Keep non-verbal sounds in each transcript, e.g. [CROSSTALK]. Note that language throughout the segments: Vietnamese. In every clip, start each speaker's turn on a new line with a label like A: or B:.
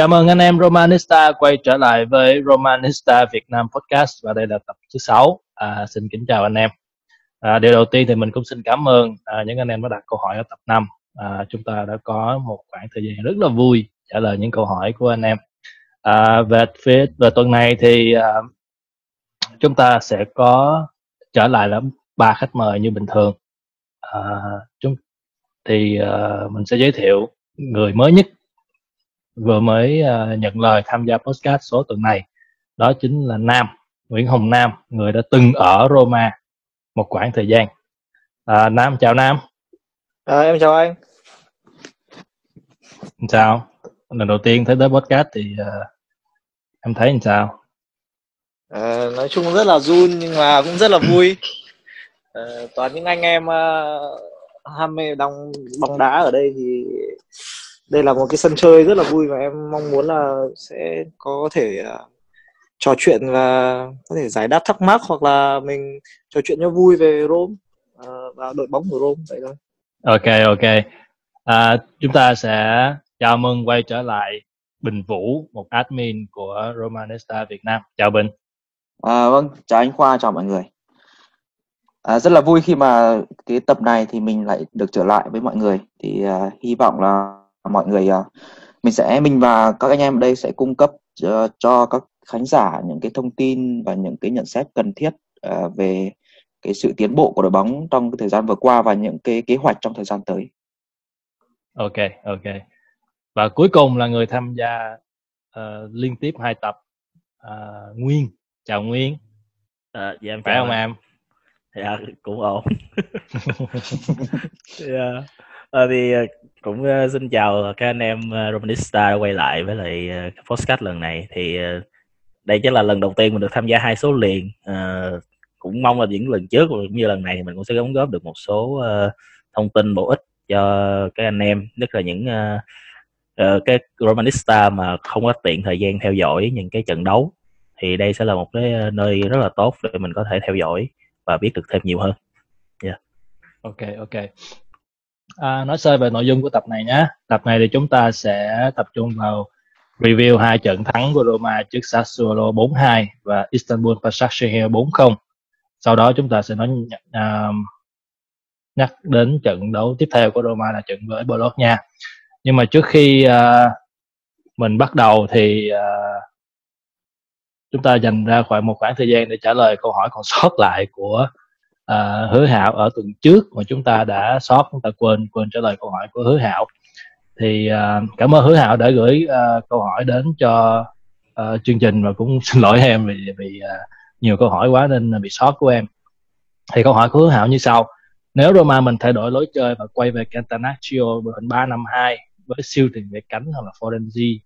A: Chào mừng anh em Romanista quay trở lại với Romanista Việt Nam Podcast và đây là tập thứ 6. À, xin kính chào anh em. À, điều đầu tiên thì mình cũng xin cảm ơn à, những anh em đã đặt câu hỏi ở tập 5. À, chúng ta đã có một khoảng thời gian rất là vui trả lời những câu hỏi của anh em. À, về phía về tuần này thì à, chúng ta sẽ có trở lại là ba khách mời như bình thường. À, chúng thì à, mình sẽ giới thiệu người mới nhất vừa mới uh, nhận lời tham gia podcast số tuần này. Đó chính là Nam Nguyễn Hồng Nam người đã từng ở Roma một khoảng thời gian. À, Nam chào Nam.
B: À, em chào anh.
A: Sao? Lần đầu tiên thấy tới podcast thì uh, em thấy làm sao?
B: À, nói chung rất là run nhưng mà cũng rất là vui. À, [CLEARS THROAT] toàn những anh em uh, ham mê đóng bóng đá ở đây thì đây là một cái sân chơi rất là vui và em mong muốn là sẽ có thể uh, trò chuyện và có thể giải đáp thắc mắc hoặc là mình trò chuyện cho vui về Rome uh, và đội bóng của Rome vậy thôi.
A: Ok ok. À, chúng ta sẽ chào mừng quay trở lại Bình Vũ, một admin của Romanista Việt Nam. Chào Bình.
C: À, vâng, chào anh Khoa, chào mọi người. À, rất là vui khi mà cái tập này thì mình lại được trở lại với mọi người. Thì uh, hy vọng là mọi người uh, mình sẽ mình và các anh em ở đây sẽ cung cấp uh, cho các khán giả những cái thông tin và những cái nhận xét cần thiết uh, về cái sự tiến bộ của đội bóng trong cái thời gian vừa qua và những cái kế hoạch trong thời gian tới.
A: Ok ok. Và cuối cùng là người tham gia uh, liên tiếp hai tập uh, Nguyên. Chào Nguyên.
D: À, dạ em
A: phải không em?
D: Dạ cũng ổn. yeah. [LAUGHS] à, thì ờ, cũng uh, xin chào các anh em uh, Romanista quay lại với lại uh, podcast lần này thì uh, đây chắc là lần đầu tiên mình được tham gia hai số liền uh, cũng mong là những lần trước cũng như lần này thì mình cũng sẽ đóng góp được một số uh, thông tin bổ ích cho các anh em nhất là những uh, uh, cái Romanista mà không có tiện thời gian theo dõi những cái trận đấu thì đây sẽ là một cái nơi rất là tốt để mình có thể theo dõi và biết được thêm nhiều hơn.
A: Yeah. Ok ok. À, nói sơ về nội dung của tập này nhé. Tập này thì chúng ta sẽ tập trung vào review hai trận thắng của Roma trước Sassuolo 4-2 và Istanbul Başakşehir 4-0. Sau đó chúng ta sẽ nói uh, nhắc đến trận đấu tiếp theo của Roma là trận với Bologna. Nhưng mà trước khi uh, mình bắt đầu thì uh, chúng ta dành ra khoảng một khoảng thời gian để trả lời câu hỏi còn sót lại của uh, hứa hảo ở tuần trước mà chúng ta đã sót chúng ta quên quên trả lời câu hỏi của hứa hảo. Thì uh, cảm ơn hứa hảo đã gửi uh, câu hỏi đến cho uh, chương trình và cũng xin lỗi em vì vì uh, nhiều câu hỏi quá nên bị sót của em. Thì câu hỏi của hứa hảo như sau. Nếu Roma mình thay đổi lối chơi và quay về Cantanaccio đội hình 3 năm 2 với siêu tiền vệ cánh hoặc là Florenzi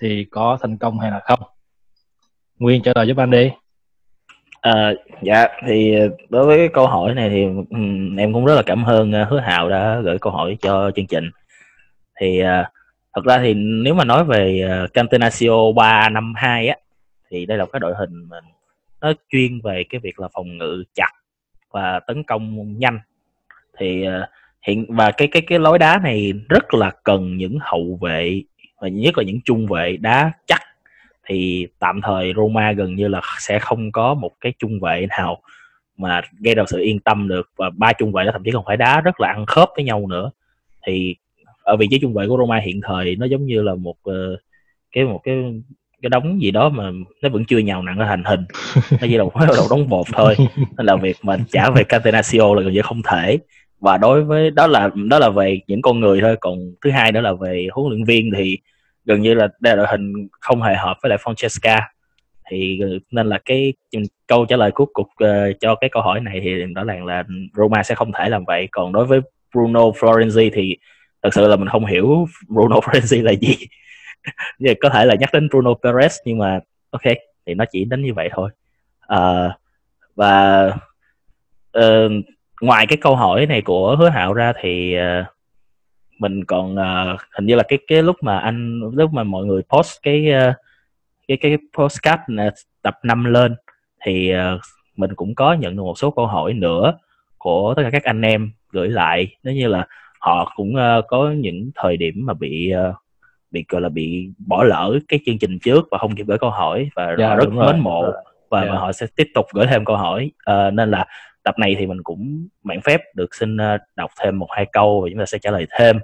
A: thì có thành công hay là không? Nguyên trả lời giúp anh đi.
D: À, dạ thì ờ, đối với cái câu hỏi này thì um, em cũng rất là cảm ơn uh, hứa hào đã gửi câu hỏi cho chương trình. Thì uh, thật ra thì nếu mà nói về uh, năm 352 á thì đây là cái đội hình mình nó chuyên về cái việc là phòng ngự chặt và tấn công nhanh. Thì uh, hiện và cái cái cái lối đá này rất là cần những hậu vệ và nhất là những trung vệ đá chắc thì tạm thời Roma gần như là sẽ không có một cái trung vệ nào mà gây ra sự yên tâm được. Và ba trung vệ đó thậm chí còn phải đá rất là ăn khớp với nhau nữa. Thì ở vị trí trung vệ của Roma hiện thời nó giống như là một uh, cái một cái cái đống gì đó mà nó vẫn chưa nhào nặng ở hành hình. [LAUGHS] Nó chỉ là một cái đầu đống bột thôi. Nên là việc mà trả về Catenaccio là gần như không thể. Và đối với đó là đó là về những con người thôi. Còn thứ hai đó là về huấn luyện viên thì gần như là đây là đội hình không hề hợp với lại Francesca. Thì nên là cái câu trả lời cuối cùng uh, cho cái câu hỏi này thì rõ ràng là Roma sẽ không thể làm vậy. Còn đối với Bruno Florenzi thì thật sự là mình không hiểu Bruno [LAUGHS] Florenzi là gì. Có thể là nhắc đến Bruno Perez nhưng mà ok thì nó chỉ đến như vậy thôi. Uh, và uh, ngoài cái câu hỏi này của hứa hạo ra thì uh, mình còn uh, hình như là cái cái lúc mà anh lúc mà mọi người post cái uh, cái cái postcard tập 5 lên thì uh, mình cũng có nhận được một số câu hỏi nữa của tất cả các anh em gửi lại. Nếu như là họ cũng uh, có những thời điểm mà bị uh, bị gọi là bị bỏ lỡ cái chương trình trước và không kịp gửi câu hỏi và
A: Dạ,
D: họ rất mến mộ và,
A: Dạ.
D: và họ sẽ tiếp tục gửi thêm câu hỏi. Ờ, nên là tập này thì mình cũng mạn phép được xin ờ, đọc thêm một hai câu và chúng ta sẽ trả lời thêm.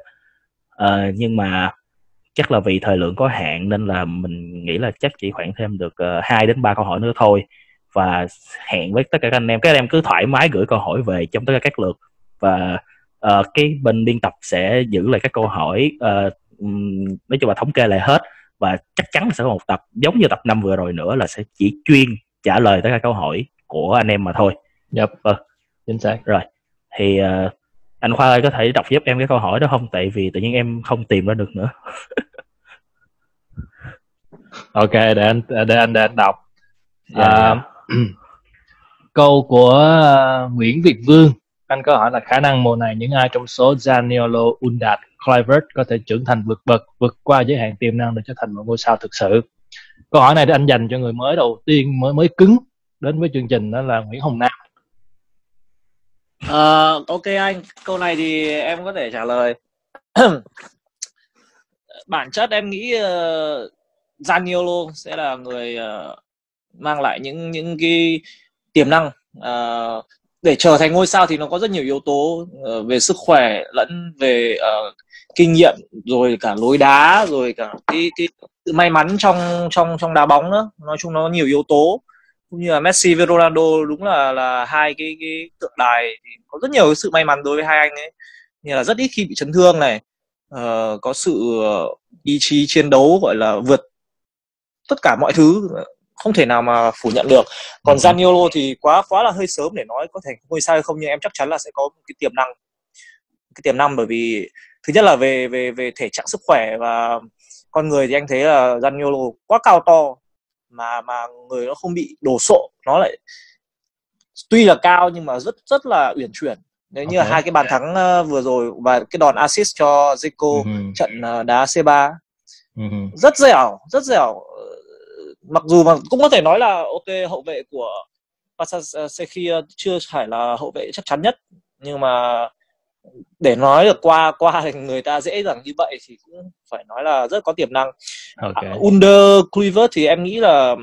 D: À, nhưng mà chắc là vì thời lượng có hạn nên là mình nghĩ là chắc chỉ khoảng thêm được ờ, hai đến ba câu hỏi nữa thôi. Và hẹn với tất cả các anh em. Các anh em cứ thoải mái gửi câu hỏi về trong tất cả các lượt. Và uh, cái bên biên tập sẽ giữ lại các câu hỏi uh, nói chung là thống kê lại hết. Và chắc chắn sẽ có một tập giống như tập năm vừa rồi nữa là sẽ chỉ chuyên trả lời tất cả câu hỏi của anh em mà thôi.
A: Yep.
D: Vâng.
A: Chính xác.
D: thì ờ, anh Khoa ơi có thể đọc giúp em cái câu hỏi đó không tại vì tự nhiên em không tìm ra được nữa [LAUGHS]
A: Ok, để anh để anh để anh đọc.
D: Dạ,
A: À, [CLEARS THROAT] câu của à, Nguyễn Việt Vương anh có hỏi là khả năng mùa này những ai trong số Zaniolo, Undat, Kluivert có thể trưởng thành vượt bậc vượt qua giới hạn tiềm năng để trở thành một ngôi sao thực sự câu hỏi này thì anh dành cho người mới đầu tiên mới mới cứng đến với chương trình đó là Nguyễn Hồng Nam
B: Ờ, ok anh, câu này thì em có thể trả lời. [CLEARS THROAT] Bản chất em nghĩ uh, Zaniolo sẽ là người uh, mang lại những những cái tiềm năng uh, để trở thành ngôi sao thì nó có rất nhiều yếu tố uh, về sức khỏe lẫn về uh, kinh nghiệm rồi cả lối đá rồi cả cái cái sự may mắn trong trong trong đá bóng nữa. Nói chung nó nhiều yếu tố cũng như là Messi với Ronaldo đúng là là hai cái cái tượng đài thì có rất nhiều cái sự may mắn đối với hai anh ấy. Như là rất ít khi bị chấn thương này. Ờ, có sự ờ, ý chí chiến đấu gọi là vượt tất cả mọi thứ không thể nào mà phủ nhận được. Còn
A: Ừ.
B: Zaniolo thì quá quá là hơi sớm để nói có thể ngôi sao hay không nhưng em chắc chắn là sẽ có một cái tiềm năng. Cái tiềm năng bởi vì thứ nhất là về về về thể trạng sức khỏe và con người thì anh thấy là Zaniolo quá cao to mà mà người nó không bị đồ sộ nó lại tuy là cao nhưng mà rất rất là uyển chuyển nếu như là
A: Ok.
B: hai cái bàn thắng ờ, vừa rồi và cái đòn assist cho Zico
A: Ừ,
B: trận ờ, đá C3
A: ừ, ừ.
B: rất dẻo rất dẻo Ờ, mặc dù mà cũng có thể nói là ok hậu vệ của Pasaseki chưa phải là hậu vệ chắc chắn nhất nhưng mà để nói được qua qua thì người ta dễ dàng như vậy thì cũng phải nói là rất có tiềm năng.
A: Ok.
B: À, Under Kluivert thì em nghĩ là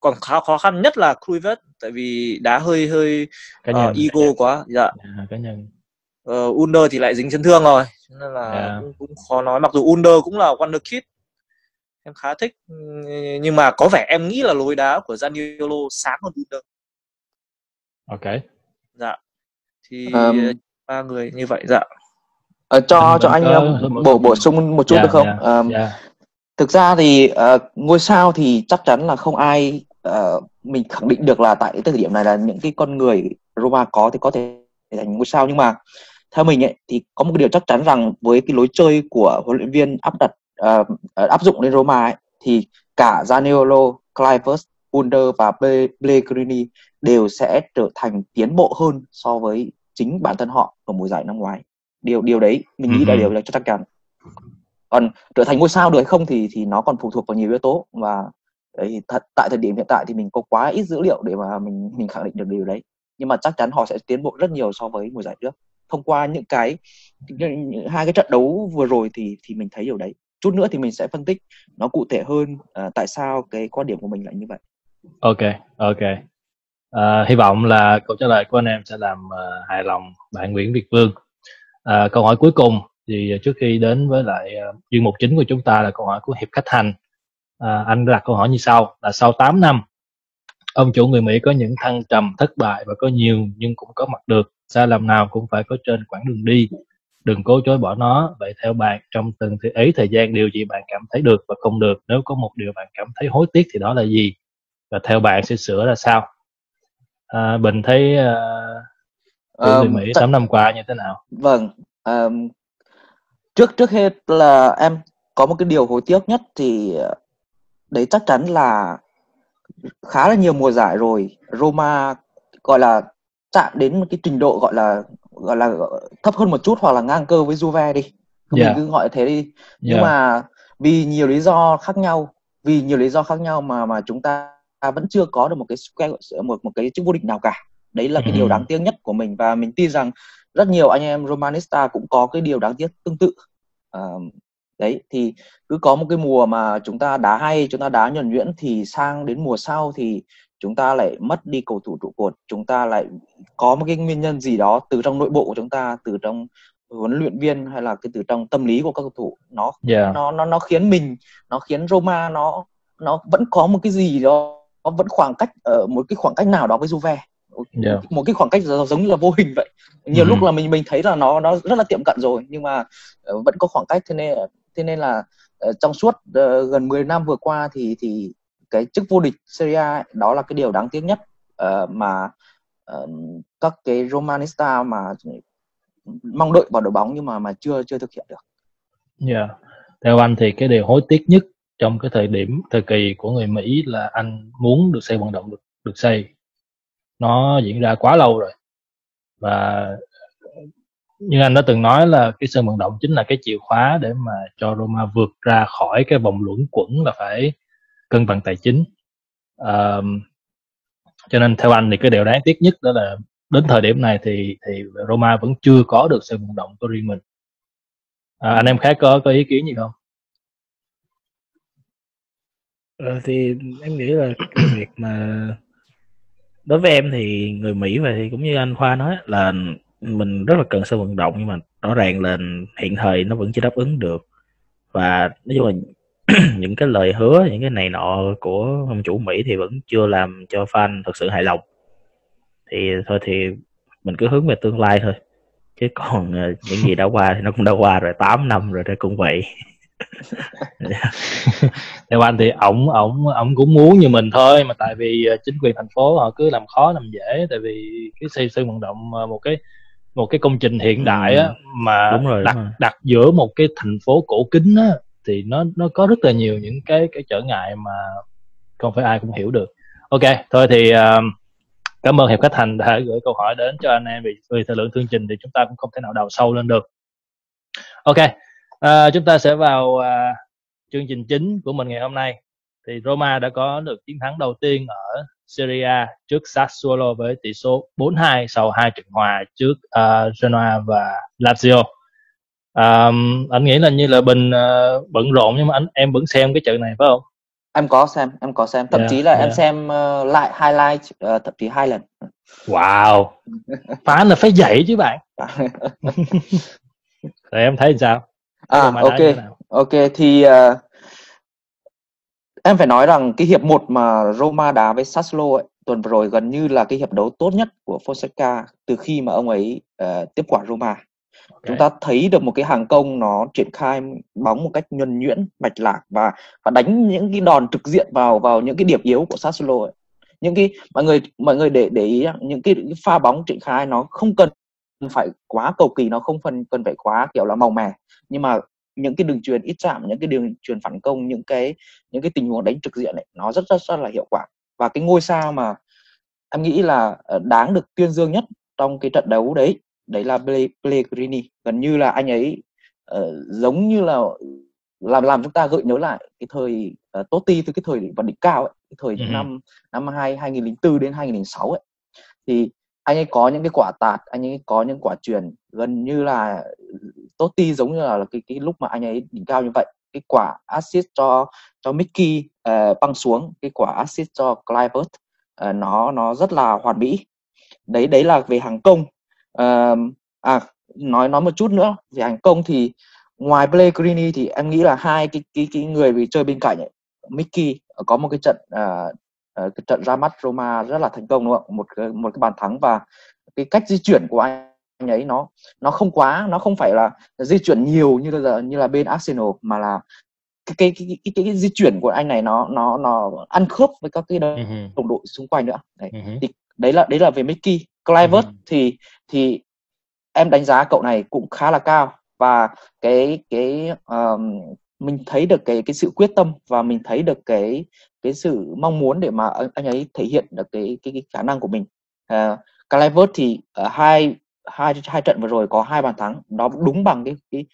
B: còn khá khó khăn nhất là Kluivert tại vì đá hơi hơi
A: cá
B: ờ,
A: nhân.
B: ego quá. Dạ.
A: À, cá nhân.
B: Uh, Under thì lại dính chấn thương rồi nên là
A: Yeah.
B: cũng, cũng khó nói. Mặc dù Under cũng là wonderkid em khá thích nhưng mà có vẻ em nghĩ là lối đá của Zaniolo sáng hơn Under.
A: Ok.
B: Dạ. Thì
C: Ờm.
B: Ờ, ba người như vậy dạ
C: Ờ, cho
A: Anh-
C: cho
A: anh có
C: um,
A: bổ
C: bổ
A: sung
C: một chút
A: Dạ,
C: được không?
A: dạ,
C: Ờm,
A: dạ.
C: thực ra thì ờ, ngôi sao thì chắc chắn là không ai ờ, mình khẳng định được là tại thời điểm này là những cái con người Roma có thì có thể thành ngôi sao nhưng mà theo mình ấy thì có một cái điều chắc chắn rằng với cái lối chơi của huấn luyện viên áp đặt ờ, ờ, áp dụng lên Roma ấy, thì cả Zaniolo, Kluivert, Under và Pe- Pellegrini đều sẽ trở thành tiến bộ hơn so với chính bản thân họ ở mùa giải năm ngoái. Điều điều đấy mình nghĩ là
A: Mhm.
C: điều là chắc chắn. Còn trở thành ngôi sao được hay không thì thì nó còn phụ thuộc vào nhiều yếu tố và đấy, thật tại thời điểm hiện tại thì mình có quá ít dữ liệu để mà mình mình khẳng định được điều đấy. Nhưng mà chắc chắn họ sẽ tiến bộ rất nhiều so với mùa giải trước. Thông qua những cái những, những, hai cái trận đấu vừa rồi thì thì mình thấy điều đấy. Chút nữa thì mình sẽ phân tích nó cụ thể hơn à, tại sao cái quan điểm của mình lại như vậy.
A: ok ok à, hy vọng là câu trả lời của anh em sẽ làm uh, hài lòng bạn Nguyễn Việt Vương. À, câu hỏi cuối cùng thì à, trước khi đến với lại à, chuyên mục chính của chúng ta là câu hỏi của hiệp khách hành. À, anh đặt câu hỏi như sau là sau 8 năm ông chủ người Mỹ có những thăng trầm thất bại và có nhiều nhưng cũng có mặt được sai lầm nào cũng phải có trên quãng đường đi. Đừng cố chối bỏ nó. Vậy theo bạn trong từng thứ ấy thời gian điều gì bạn cảm thấy được và không được? Nếu có một điều bạn cảm thấy hối tiếc thì đó là gì? Và theo bạn sẽ sửa ra sao? À, bình thấy uh, của người
C: Ờm,
A: Mỹ 8 năm qua như thế nào
C: Vâng, ờm, trước trước hết là em có một cái điều hối tiếc nhất thì ờ, đấy chắc chắn là khá là nhiều mùa giải rồi Roma gọi là chạm đến một cái trình độ gọi là gọi là thấp hơn một chút hoặc là ngang cơ với Juve đi. Mình
A: Yeah.
C: cứ gọi thế đi. Nhưng
A: Yeah.
C: mà vì nhiều lý do khác nhau, vì nhiều lý do khác nhau mà mà chúng ta vẫn chưa có được một cái square- một một cái chức vô địch nào cả. Đấy là cái điều
A: Mhm.
C: đáng tiếc nhất của mình và mình tin rằng rất nhiều anh em Romanista cũng có cái điều đáng tiếc tương tự. Ờ, đấy thì cứ có một cái mùa mà chúng ta đá hay chúng ta đá nhuần nhuyễn thì sang đến mùa sau thì chúng ta lại mất đi cầu thủ trụ cột chúng ta lại có một cái nguyên nhân gì đó từ trong nội bộ của chúng ta từ trong huấn luyện viên hay là cái từ trong tâm lý của các cầu thủ nó yeah. nó nó nó khiến mình nó khiến Roma nó nó vẫn có một cái gì đó nó vẫn khoảng cách ở một cái khoảng cách nào đó với Juve yeah. một cái khoảng cách giống như là vô hình vậy nhiều mm. lúc là mình mình thấy là nó nó rất là tiệm cận rồi nhưng mà uh, vẫn có khoảng cách thế nên thế nên là uh, trong suốt uh, gần 10 năm vừa qua thì thì cái chức vô địch Serie A đó là cái điều đáng tiếc nhất uh, mà uh, các cái Romanista mà mong đợi vào đội bóng nhưng mà mà chưa chưa thực hiện được.
A: Yeah. Theo anh thì cái điều hối tiếc nhất trong cái thời điểm thời kỳ của người Mỹ là anh muốn được xây vận động được được xây. Nó diễn ra quá lâu rồi. Và như anh đã từng nói là cái sân vận động chính là cái chìa khóa để mà cho Roma vượt ra khỏi cái vòng luẩn quẩn là phải cân bằng tài chính. Uh, cho nên theo anh thì cái điều đáng tiếc nhất đó là đến thời điểm này thì thì Roma vẫn chưa có được sân vận động của riêng mình. À, anh em khác có có ý kiến gì không?
D: Ờ, thì em nghĩ là cái việc mà đối với em thì người Mỹ và thì cũng như anh Khoa nói là mình rất là cần sự vận động nhưng mà rõ ràng là hiện thời nó vẫn chưa đáp ứng được. Và nói chung là [CLEARS THROAT] những cái lời hứa những cái này nọ của ông chủ Mỹ thì vẫn chưa làm cho fan thật sự hài lòng. Thì thôi thì mình cứ hướng về tương lai thôi. Chứ còn ờ, những gì đã qua thì nó cũng đã qua rồi 8 năm rồi thì cũng vậy. [LAUGHS]
A: theo anh thì ổng ổng ổng cũng muốn như mình thôi mà tại vì ờ, chính quyền thành phố họ cứ làm khó làm dễ tại vì cái xây sân vận động ờ, một cái một cái công trình hiện đại á mà đúng rồi, đặt đúng rồi. đặt giữa một cái thành phố cổ kính á thì nó nó có rất là nhiều những cái cái trở ngại mà không phải ai cũng hiểu được. Ok thôi thì uh, cảm ơn hiệp khách thành đã gửi câu hỏi đến cho anh em vì vì thời lượng chương trình thì chúng ta cũng không thể nào đào sâu lên được. Ok uh, chúng ta sẽ vào uh, chương trình chính của mình ngày hôm nay thì Roma đã có được chiến thắng đầu tiên ở Serie A trước Sassuolo với tỷ số 4-2 sau hai trận hòa trước uh, Genoa và Lazio. Um, anh nghĩ là như là bình uh, bận rộn nhưng mà anh em vẫn xem cái trận này phải không?
C: Em có xem, em có xem, thậm yeah, chí là yeah. em xem uh, lại highlight uh, thậm chí hai lần.
A: Wow, [LAUGHS] phán là phải dậy chứ bạn. [LAUGHS] Rồi em thấy sao?
C: À ok, ok thì uh, Em phải nói rằng cái hiệp 1 mà Roma đá với Sassuolo ấy, tuần vừa rồi gần như là cái hiệp đấu tốt nhất của Fonseca từ khi mà ông ấy uh, tiếp quản Roma. Okay. Chúng ta thấy được một cái hàng công nó triển khai bóng một cách nhuần nhuyễn, mạch lạc và và đánh những cái đòn trực diện vào vào những cái điểm yếu của Sassuolo ấy. Những cái mọi người mọi người để để ý những cái, cái pha bóng triển khai nó không cần phải quá cầu kỳ, nó không phần cần phải quá kiểu là màu mè. Nhưng mà những cái đường truyền ít chạm những cái đường truyền phản công những cái những cái tình huống đánh trực diện này nó rất rất rất là hiệu quả. Và cái ngôi sao mà em nghĩ là ờ, đáng được tuyên dương nhất trong cái trận đấu đấy đấy là Pellegrini. Gần như là anh ấy uh, giống như là làm làm chúng ta gợi nhớ lại cái thời uh, Totti từ cái thời vận đỉnh cao ấy, cái thời ừ. năm năm hai 2004 đến 2006 ấy. Thì anh ấy có những cái quả tạt anh ấy có những quả truyền gần như là Totti giống như là cái cái lúc mà anh ấy đỉnh cao như vậy. Cái quả assist cho cho Mickey uh, băng xuống cái quả assist cho Clivert uh, nó nó rất là hoàn mỹ. Đấy đấy là về hàng công. Uh, à nói nói một chút nữa về hàng công thì ngoài Blake Greeny thì em nghĩ là hai cái cái cái người bị chơi bên cạnh ấy, Mickey ờ, có một cái trận uh, cái trận ra mắt Roma rất là thành công đúng không một cái, một cái bàn thắng và cái cách di chuyển của anh anh ấy nó nó không quá nó không phải là di chuyển nhiều như là như là bên Arsenal mà là cái cái cái cái, cái, cái di chuyển của anh này nó nó nó ăn khớp với các cái đồng, uh-huh. đồng đội xung quanh nữa đấy. Uh-huh. thì đấy là đấy là về Mickey Clivert uh-huh. thì thì em đánh giá cậu này cũng khá là cao và cái cái um, mình thấy được cái cái sự quyết tâm và mình thấy được cái cái sự mong muốn để mà anh ấy thể hiện được cái cái, cái khả năng của mình à, uh, Calvert thì uh, hai hai hai trận vừa rồi có hai bàn thắng nó đúng bằng cái, cái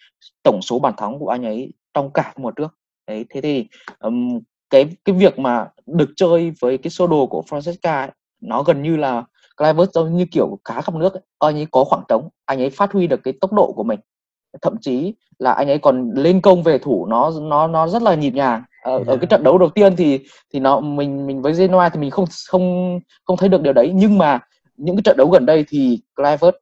C: tổng số bàn thắng của anh ấy trong cả mùa trước đấy thế thì um, cái cái việc mà được chơi với cái sơ đồ của Francesca ấy, nó gần như là Clivert giống như kiểu cá khắp nước ấy. anh ấy có khoảng trống anh ấy phát huy được cái tốc độ của mình thậm chí là anh ấy còn lên công về thủ nó nó nó rất là nhịp nhàng. Ở, yeah. ở cái trận đấu đầu tiên thì thì nó mình mình với Genoa thì mình không không không thấy được điều đấy. Nhưng mà những cái trận đấu gần đây thì Clivert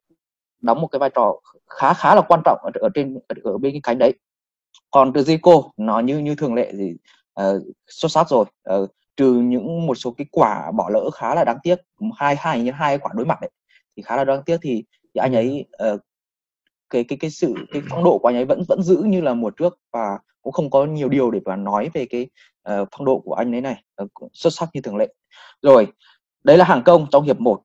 C: đóng một cái vai trò khá khá là quan trọng ở, ở trên ở, ở bên cái cánh đấy. Còn từ Zico nó như như thường lệ thì uh, xuất sắc rồi. Uh, trừ những một số cái quả bỏ lỡ khá là đáng tiếc hai hai như hai quả đối mặt đấy thì khá là đáng tiếc thì, thì anh ấy uh, cái cái cái sự cái phong độ của anh ấy vẫn vẫn giữ như là mùa trước và cũng không có nhiều điều để mà nói về cái uh, phong độ của anh ấy này uh, xuất sắc như thường lệ. Rồi đấy là hàng công trong hiệp 1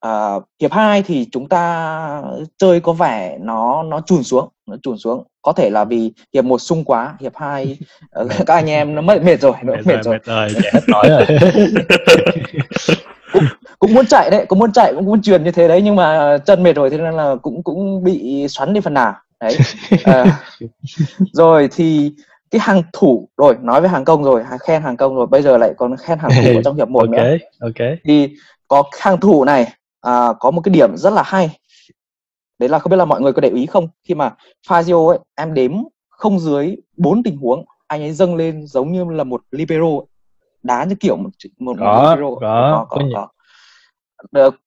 C: à, hiệp 2 thì chúng ta chơi có vẻ nó nó chùn xuống nó chùn xuống. Có thể là vì hiệp một sung quá hiệp 2 uh, [LAUGHS] các anh em nó mất mệt rồi nó mệt, mệt rồi,
A: mệt rồi. [LAUGHS] Hết nói rồi [LAUGHS]
C: cũng, muốn chạy đấy cũng muốn chạy cũng muốn truyền như thế đấy nhưng mà chân mệt rồi thế nên là cũng cũng bị xoắn đi phần nào. Đấy. À, [LAUGHS] rồi thì cái hàng thủ rồi nói về hàng công rồi khen hàng công rồi bây giờ lại còn khen hàng thủ trong hiệp một [LAUGHS]
A: okay,
C: nữa.
A: ok.
C: Thì có hàng thủ này à, có một cái điểm rất là hay. Đấy là không biết là mọi người có để ý không? Khi mà Fazio ấy em đếm không dưới bốn tình huống anh ấy dâng lên giống như là một libero đá như kiểu một một,
A: có,
C: một libero.
A: có,
C: có,
A: có,
C: có, có. Được,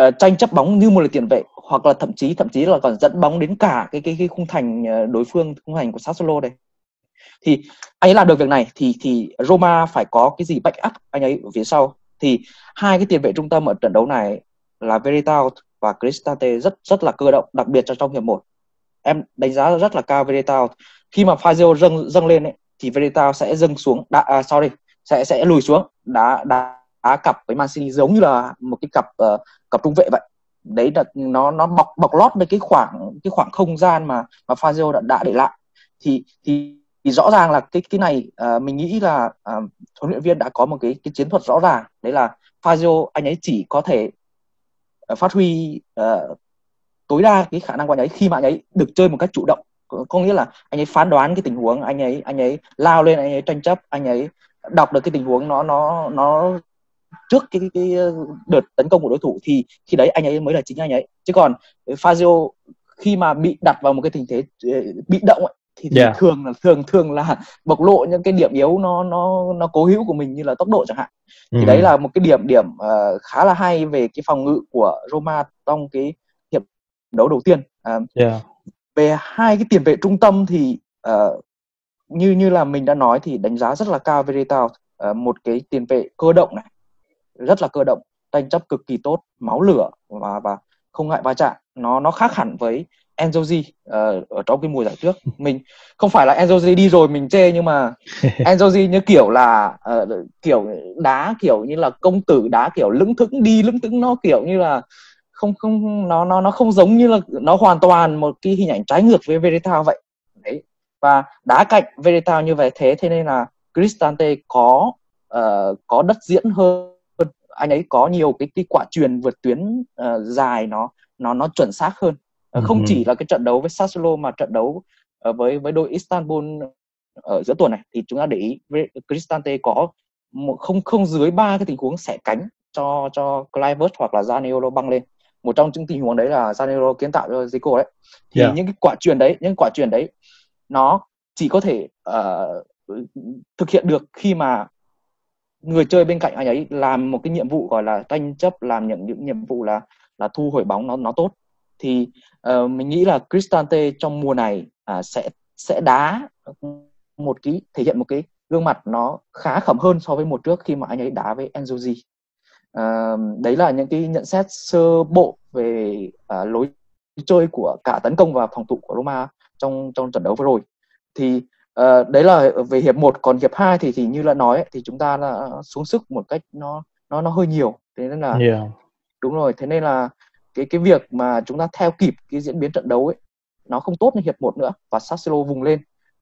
C: uh, tranh chấp bóng như một là tiền vệ hoặc là thậm chí thậm chí là còn dẫn bóng đến cả cái cái cái khung thành ờ, đối phương khung thành của Sassuolo đây. Thì anh ấy làm được việc này thì thì Roma phải có cái gì backup anh ấy ở phía sau. Thì hai cái tiền vệ trung tâm ở trận đấu này là Veretout và Cristante rất rất là cơ động đặc biệt cho trong hiệp 1 em đánh giá rất là cao Veretout khi mà Fazio dâng dâng lên ấy, thì Veretout sẽ dâng xuống đã, à, sorry sẽ sẽ lùi xuống đá, đá cặp với Mancini giống như là một cái cặp uh, cặp trung vệ vậy. Đấy là nó nó bọc bọc lót với cái khoảng cái khoảng không gian mà mà Fazio đã, đã để lại. Thì thì thì rõ ràng là cái cái này uh, mình nghĩ là uh, huấn luyện viên đã có một cái cái chiến thuật rõ ràng. Đấy là Fazio anh ấy chỉ có thể uh, phát huy uh, tối đa cái khả năng của anh ấy khi mà anh ấy được chơi một cách chủ động. Có, có nghĩa là anh ấy phán đoán cái tình huống anh ấy anh ấy lao lên anh ấy tranh chấp anh ấy đọc được cái tình huống nó nó nó trước cái, cái, cái đợt tấn công của đối thủ thì khi đấy anh ấy mới là chính anh ấy chứ còn Fazio khi mà bị đặt vào một cái tình thế bị động ấy, thì, thì yeah. thường là thường thường là [LAUGHS] bộc lộ những cái điểm yếu nó nó nó cố hữu của mình như là tốc độ chẳng hạn thì ừ. đấy là một cái điểm điểm uh, khá là hay về cái phòng ngự của Roma trong cái hiệp đấu đầu tiên uh, yeah. về hai cái tiền vệ trung tâm thì uh, như như là mình đã nói thì đánh giá rất là cao Veretao uh, một cái tiền vệ cơ động này rất là cơ động tranh chấp cực kỳ tốt máu lửa và và không ngại va chạm. Nó nó khác hẳn với Enzoji uh, ở trong cái mùa giải trước. [LAUGHS] Mình không phải là Enzoji đi rồi mình chê nhưng mà [LAUGHS] Enzoji như kiểu là uh, kiểu đá kiểu như là công tử đá kiểu lững thững đi lững thững nó kiểu như là không không nó nó nó không giống như là nó hoàn toàn một cái hình ảnh trái ngược với Veretao vậy. Đấy. Và đá cạnh Veretao như vậy thế thế nên là Cristante có uh, có đất diễn hơn anh ấy có nhiều cái cái quả truyền vượt tuyến uh, dài nó nó nó chuẩn xác hơn. Uh, không chỉ là cái trận đấu với Sassuolo mà trận đấu uh, với với đội Istanbul ở giữa tuần này thì chúng ta để ý Cristante có một không không dưới ba cái tình huống xẻ cánh cho cho Clivert hoặc là Zaniolo băng lên. Một trong những tình huống đấy là Zaniolo kiến tạo cho Zico đấy. Thì yeah. những cái quả truyền đấy những quả truyền đấy nó chỉ có thể uh, thực hiện được khi mà người chơi bên cạnh anh ấy làm một cái nhiệm vụ gọi là tranh chấp làm những những nhiệm vụ là là thu hồi bóng nó nó tốt thì uh, mình nghĩ là Cristante trong mùa này uh, sẽ sẽ đá một cái thể hiện một cái gương mặt nó khá khẩm hơn so với mùa trước khi mà anh ấy đá với Enzoji. uh, ờ, đấy là những cái nhận xét sơ bộ về uh, lối chơi của cả tấn công và phòng thủ của Roma trong trong trận đấu vừa rồi thì uh, đấy là về hiệp 1 còn hiệp 2 thì thì như là nói ấy, thì chúng ta là xuống sức một cách nó nó nó hơi nhiều. Thế nên là yeah. đúng rồi thế nên là cái cái việc mà chúng ta theo kịp cái diễn biến trận đấu ấy nó không tốt như hiệp 1 nữa và Sassuolo vùng lên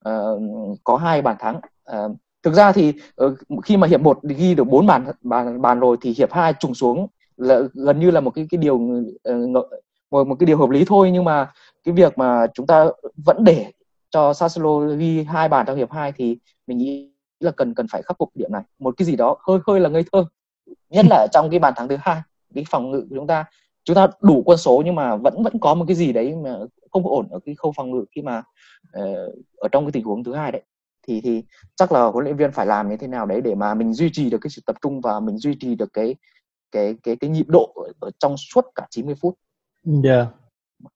C: uh, có hai bàn thắng. Uh, thực ra thì uh, khi mà hiệp 1 ghi được bốn bàn bàn bàn rồi thì hiệp 2 trùng xuống là gần như là một cái cái điều uh, một, một cái điều hợp lý thôi. Nhưng mà cái việc mà chúng ta vẫn để cho Sassuolo ghi hai bàn trong hiệp 2 thì mình nghĩ là cần cần phải khắc phục điểm này một cái gì đó hơi hơi là ngây thơ nhất là trong cái bàn thắng thứ hai cái phòng ngự của chúng ta chúng ta đủ quân số nhưng mà vẫn vẫn có một cái gì đấy mà không ổn ở cái khâu phòng ngự khi mà uh, ở trong cái tình huống thứ hai đấy thì thì chắc là huấn luyện viên phải làm như thế nào đấy để mà mình duy trì được cái sự tập trung và mình duy trì được cái cái cái cái nhịp độ ở trong suốt cả 90 phút.
A: Yeah. Dạ.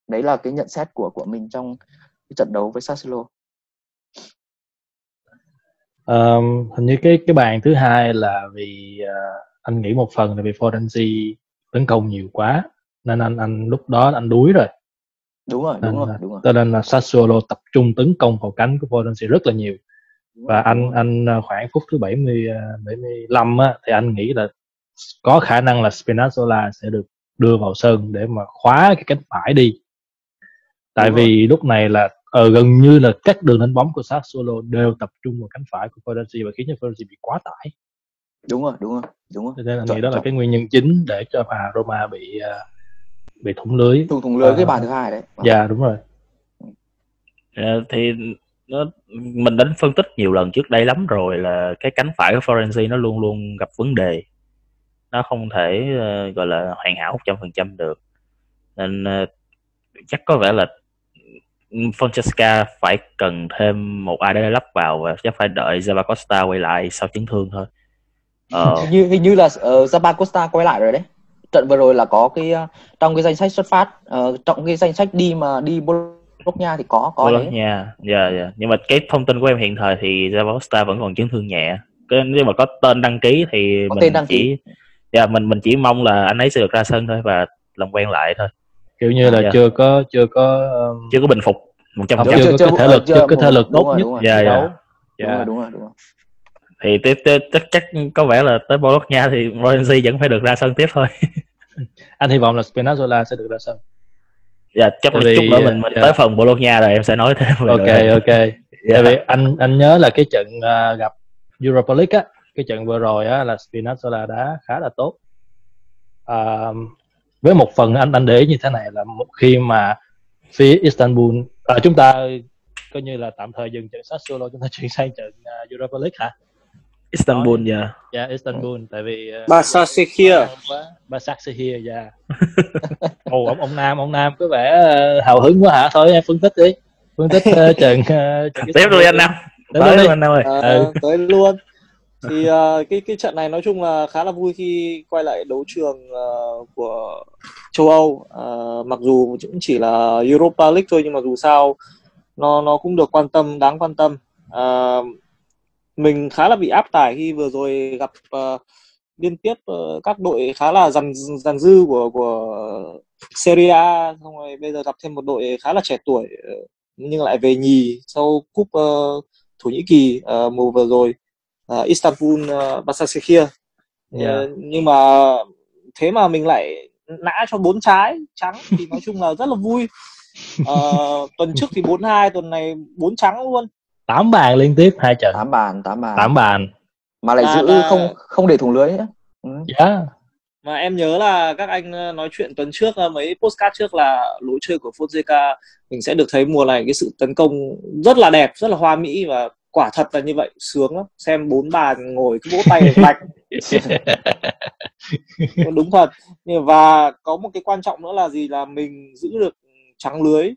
C: Đấy là cái nhận xét của của mình trong cái trận đấu với Sassuolo.
A: Um, hình như cái cái bàn thứ hai là vì uh, anh nghĩ một phần là vì Florenzi tấn công nhiều quá nên anh anh lúc đó anh đuối rồi.
C: Đúng rồi đúng rồi đúng rồi.
A: cho nên là Sassuolo tập trung tấn công vào cánh của Florenzi rất là nhiều. Và anh anh à, khoảng phút thứ 70 75 á thì anh nghĩ là có khả năng là Spinazzola sẽ được đưa vào sân để mà khóa cái cánh phải đi. Tại vì lúc này là ờ, gần như là các đường đánh bóng của Sassuolo đều tập trung vào cánh phải của Florenzi và khiến cho Florenzi bị quá tải.
C: Đúng rồi đúng rồi đúng rồi.
A: Nên là nghĩ đó là cái nguyên nhân chính để cho mà Roma bị uh, bị thủng lưới.
C: Thủng thủng lưới uh, cái bàn thứ hai đấy.
A: dạ đúng rồi.
D: Uh, thì nó mình đã phân tích nhiều lần trước đây lắm rồi là cái cánh phải của Florenzi nó luôn luôn gặp vấn đề. Nó không thể uh, gọi là hoàn hảo 100% được. Nên uh, chắc có vẻ là Francesca phải cần thêm một ai để lắp vào và chắc phải đợi Zavacosta quay lại sau chấn thương thôi
C: ờ. [LAUGHS] như hình như là uh, Zavacosta quay lại rồi đấy trận vừa rồi là có cái uh, trong cái danh sách xuất phát uh, trong cái danh sách đi mà đi Bologna thì có có
D: Bologna dạ yeah, yeah. nhưng mà cái thông tin của em hiện thời thì Zavacosta vẫn còn chấn thương nhẹ cái nếu mà có tên đăng ký thì có mình tên đăng chỉ ký. dạ yeah, mình mình chỉ mong là anh ấy sẽ được ra sân thôi và làm quen lại thôi
A: kiểu như là yeah. chưa có chưa có um...
D: chưa có bình phục
A: một trăm chưa, chưa, chưa có thể lực chưa có thể lực tốt nhất.
C: dạ dạ. đúng rồi đúng rồi đúng rồi.
D: Thì tiếp tiếp chắc chắc có vẻ là tới Bologna thì Florenzi vẫn phải được ra sân tiếp thôi. [LAUGHS]
A: Anh hy vọng là Spinazzola sẽ được ra sân.
D: Dạ chắc là chút nữa mình mình yeah. tới phần Bologna rồi em sẽ nói thêm
A: ok ok. Yeah. tại vì anh anh nhớ là cái trận uh, gặp Europa League á cái trận vừa rồi á là Spinazzola đá khá là tốt. Uh, với một phần anh anh để ý như thế này là một khi mà phía Istanbul à, chúng ta coi như là tạm thời dừng trận Sassuolo chúng ta [LAUGHS] chuyển sang trận uh, Europa League hả?
D: Istanbul dạ.
A: Yeah. dạ yeah, Istanbul tại vì
B: uh, Başakşehir
A: Başakşehir dạ. [LAUGHS] Ồ ông ông Nam ông Nam có vẻ uh, hào hứng quá hả? Thôi em phân tích đi. Phân tích uh, trận, uh,
D: trận tiếp luôn anh Nam.
B: Tới luôn đi. anh Nam ơi. À, ừ. tới luôn thì uh, cái cái trận này nói chung là khá là vui khi quay lại đấu trường uh, của châu Âu. Uh, mặc dù cũng chỉ là Europa League thôi nhưng mà dù sao nó nó cũng được quan tâm đáng quan tâm. Uh, mình khá là bị áp tải khi vừa rồi gặp uh, liên tiếp uh, các đội khá là dàn dàn dư của của Serie A xong rồi bây giờ gặp thêm một đội khá là trẻ tuổi nhưng lại về nhì sau cúp uh, Thổ Nhĩ Kỳ uh, mùa vừa rồi uh, Istanbul uh, Başakşehir yeah. uh, nhưng mà thế mà mình lại nã cho bốn trái trắng thì nói chung là rất là vui. Uh, tuần trước thì bốn hai tuần này bốn trắng luôn.
A: 8 bàn liên tiếp hai trận.
C: 8 bàn 8 bàn.
A: 8 bàn.
C: Mà lại à, giữ là... không không để thủng lưới nữa
A: ừ. yeah.
B: mà em nhớ là các anh ờ, nói chuyện tuần trước ờ, mấy postcard trước là lối chơi của Fonseca mình sẽ được thấy mùa này cái sự tấn công rất là đẹp rất là hoa mỹ và quả thật là như vậy sướng lắm. Xem bốn bàn ngồi cứ vỗ tay bạch [LAUGHS] đúng thật. Và có một cái quan trọng nữa là gì? Là mình giữ được trắng lưới.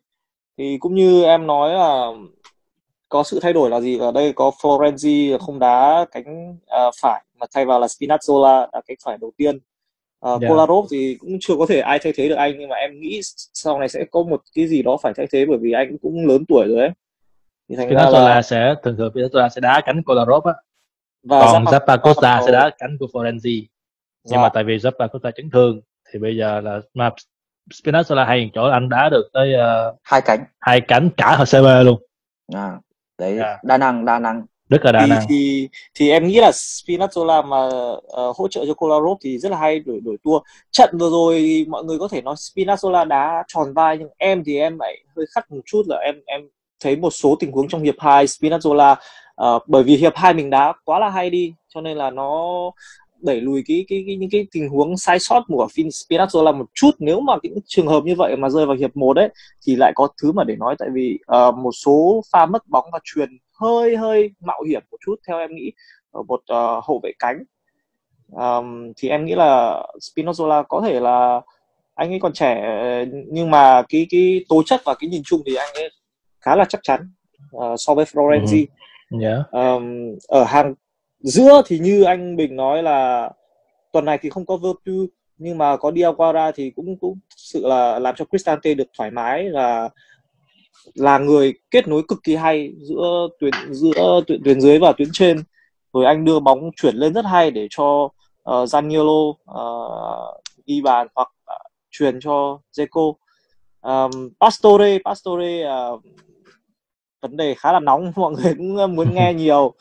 B: Thì cũng như em nói là có sự thay đổi là gì? Ở đây có Florenzi không đá cánh uh, phải mà thay vào là Spinazzola đá cánh phải đầu tiên. Uh, yeah. Kolarov thì cũng chưa có thể ai thay thế được anh nhưng mà em nghĩ sau này sẽ có một cái gì đó phải thay thế bởi vì anh cũng lớn tuổi rồi ấy
A: thì thành Spinazzola ra là... sẽ thường thường Spinazzola sẽ đá cánh Kolarov á và còn Zappacosta sẽ đá cánh của Florenzi nhưng yeah. mà dạ. tại vì Zappacosta chấn thương thì bây giờ là mà Spinazzola hay chỗ anh đá được tới uh,
C: hai cánh
A: hai cánh cả HCB luôn
C: à đấy. Dạ. đa năng đa năng
A: rất là đa
B: thì,
A: năng
B: thì thì em nghĩ là Spinazzola mà uh, hỗ trợ cho Kolarov thì rất là hay đổi đổi tua trận vừa rồi mọi người có thể nói Spinazzola đá tròn vai nhưng em thì em lại hơi khắt một chút là em em thấy một số tình huống trong hiệp 2 Spinazzola uh, bởi vì hiệp 2 mình đá quá là hay đi cho nên là nó đẩy lùi cái cái, cái những cái tình huống sai sót của Spinazzola một chút. Nếu mà những trường hợp như vậy mà rơi vào hiệp 1 đấy thì lại có thứ mà để nói. Tại vì uh, một số pha mất bóng và truyền hơi hơi mạo hiểm một chút theo em nghĩ ở một uh, hậu vệ cánh. Um, thì em nghĩ là Spinazzola có thể là anh ấy còn trẻ nhưng mà cái cái tố chất và cái nhìn chung thì anh ấy khá là chắc chắn uh, so với Florenzi.
A: Ừ. Yeah.
B: Um, ở hàng giữa thì như anh Bình nói là tuần này thì không có Virtu nhưng mà có Diawara thì cũng cũng sự là làm cho Cristante được thoải mái là là người kết nối cực kỳ hay giữa tuyến giữa tuyến, tuyến dưới và tuyến trên rồi anh đưa bóng chuyển lên rất hay để cho uh, Zaniolo uh, ghi bàn hoặc uh, truyền cho Zeko um, Pastore Pastore uh, vấn đề khá là nóng [LAUGHS] mọi người cũng muốn nghe [LAUGHS] nhiều.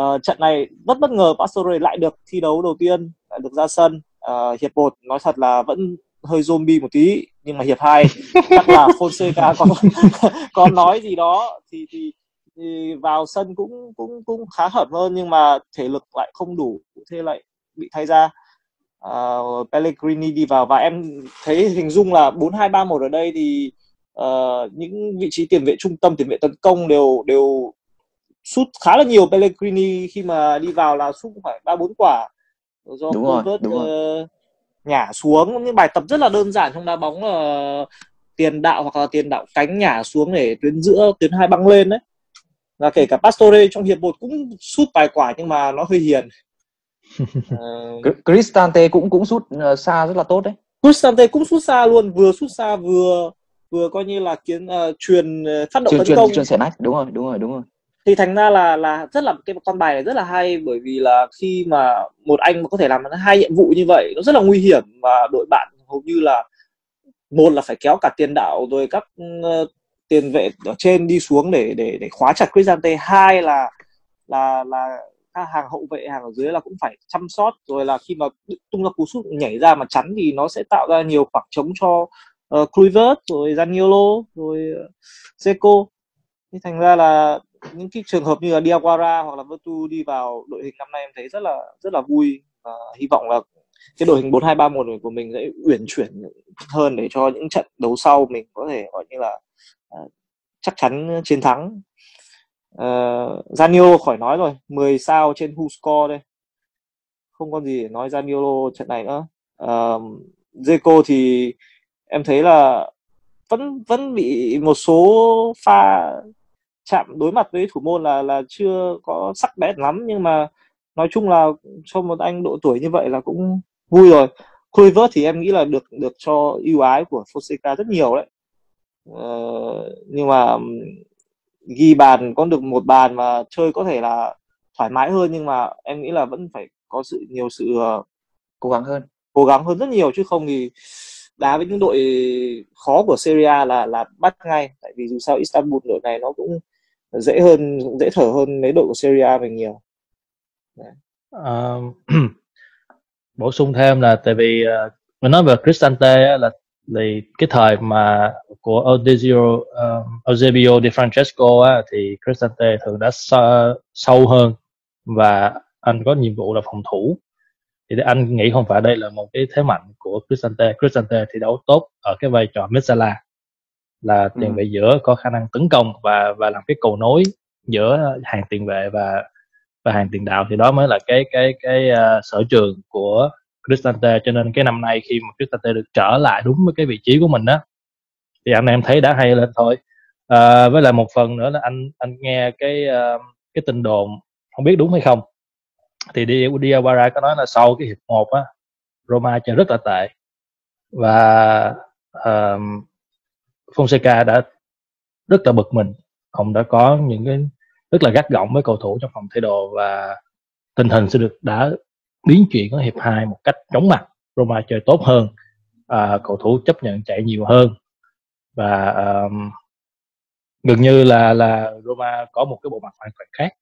B: Uh, trận này rất bất ngờ Pastore lại được thi đấu đầu tiên lại được ra sân. Uh, hiệp một nói thật là vẫn hơi zombie một tí nhưng mà hiệp hai [LAUGHS] chắc là Fonseca có có nói gì đó thì, thì thì vào sân cũng cũng cũng khá hợp hơn nhưng mà thể lực lại không đủ thế lại bị thay ra. Uh, Pellegrini đi vào và em thấy hình dung là bốn hai ba một ở đây thì uh, những vị trí tiền vệ trung tâm tiền vệ tấn công đều đều sút khá là nhiều Pellegrini. Khi mà đi vào là sút phải ba bốn quả.
C: Do đúng rồi, vớt, đúng uh,
B: rồi. nhả xuống. Những bài tập rất là đơn giản trong đá bóng là tiền đạo hoặc là tiền đạo cánh nhả xuống để tuyến giữa tuyến hai băng lên đấy. Và kể cả Pastore trong hiệp một cũng sút vài quả nhưng mà nó hơi hiền. [LAUGHS]
C: Uh, Cristante cũng cũng sút xa rất là tốt đấy.
B: Cristante cũng sút xa luôn vừa sút xa vừa vừa coi như là kiến uh, truyền phát động
C: truyền,
B: tấn
C: truyền,
B: công.
C: truyền xẻ nách đúng rồi đúng rồi đúng rồi.
B: Thì thành ra là là rất là cái con bài này rất là hay bởi vì là khi mà một anh mà có thể làm hai nhiệm vụ như vậy nó rất là nguy hiểm và đội bạn hầu như là một là phải kéo cả tiền đạo rồi các uh, tiền vệ ở trên đi xuống để để để khóa chặt Cristante hai là là là các hàng hậu vệ hàng ở dưới là cũng phải chăm sóc rồi là khi mà tung ra cú sút nhảy ra mà chắn thì nó sẽ tạo ra nhiều khoảng trống cho uh, Kluivert rồi Zaniolo rồi ờ, Seco. Thì thành ra là những cái trường hợp như là Diawara hoặc là Vertu đi vào đội hình năm nay em thấy rất là rất là vui. Và hy vọng là cái đội hình 4231 của mình sẽ uyển chuyển hơn để cho những trận đấu sau mình có thể gọi như là uh, chắc chắn chiến thắng. Uh, Zanio khỏi nói rồi 10 sao trên Who Score đây. Không có gì để nói Zaniolo trận này nữa. Uh, Zeko thì em thấy là vẫn vẫn bị một số pha chạm đối mặt với thủ môn là là chưa có sắc bén lắm. Nhưng mà nói chung là cho một anh độ tuổi như vậy là cũng vui rồi. Kluivert thì em nghĩ là được được cho ưu ái của Fonseca rất nhiều đấy. Ờ, nhưng mà ghi bàn có được một bàn mà chơi có thể là thoải mái hơn nhưng mà em nghĩ là vẫn phải có sự nhiều sự uh,
C: cố gắng hơn.
B: cố gắng hơn rất nhiều. Chứ không thì đá với những đội khó của Syria là là bắt ngay. Tại vì dù sao Istanbul đội này nó cũng dễ hơn dễ thở hơn mấy đội của Syria mình nhiều.
A: À, [CLEARS THROAT] bổ sung thêm là tại vì uh, mình nói về Cristante là thì cái thời mà của Odizio, uh, Eusebio Di Francesco á, thì Cristante thường đã sâu hơn và anh có nhiệm vụ là phòng thủ thì anh nghĩ không phải đây là một cái thế mạnh của Cristante Cristante thì đấu tốt ở cái vai trò Messala là tiền vệ giữa có khả năng tấn công và và làm cái cầu nối giữa hàng tiền vệ và và hàng tiền đạo. Thì đó mới là cái cái cái uh, sở trường của Cristante cho nên cái năm nay khi mà Cristante được trở lại đúng với cái vị trí của mình đó thì anh em thấy đã hay lên thôi. À, với lại một phần nữa là anh anh nghe cái uh, cái tin đồn không biết đúng hay không thì đi Diawara có nói là sau cái hiệp một á Roma chơi rất là tệ. Và um, Fonseca đã rất là bực mình. Ông đã có những cái rất là gắt gỏng với cầu thủ trong phòng thay đồ và tình hình sẽ được đã biến chuyển ở hiệp 2 một cách chóng mặt. Roma chơi tốt hơn à, cầu thủ chấp nhận chạy nhiều hơn. Và um, gần như là là Roma có một cái bộ mặt hoàn toàn khác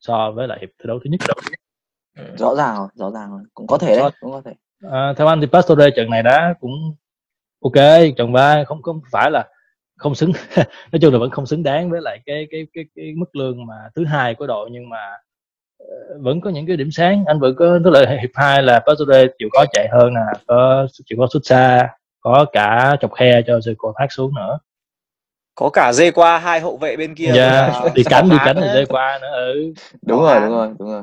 A: so với lại hiệp thi đấu thứ nhất.
C: Rõ ràng rồi rõ ràng rồi. Cũng có thể đấy cũng có thể.
A: À, theo anh thì Pastore trận này đã cũng ok trận ba không không phải là không xứng. [LAUGHS] Nói chung là vẫn không xứng đáng với lại cái cái cái cái mức lương mà thứ hai của đội nhưng mà uh, vẫn có những cái điểm sáng. Anh vẫn có tức là hiệp hai là Pastore chịu khó chạy hơn nè có chịu có xuất xa có cả chọc khe cho Zico thoát xuống nữa
B: có cả dê qua hai hậu vệ bên kia
A: yeah, đi cánh đi cánh thì dê qua nữa ừ.
C: Đúng rồi đúng rồi đúng rồi.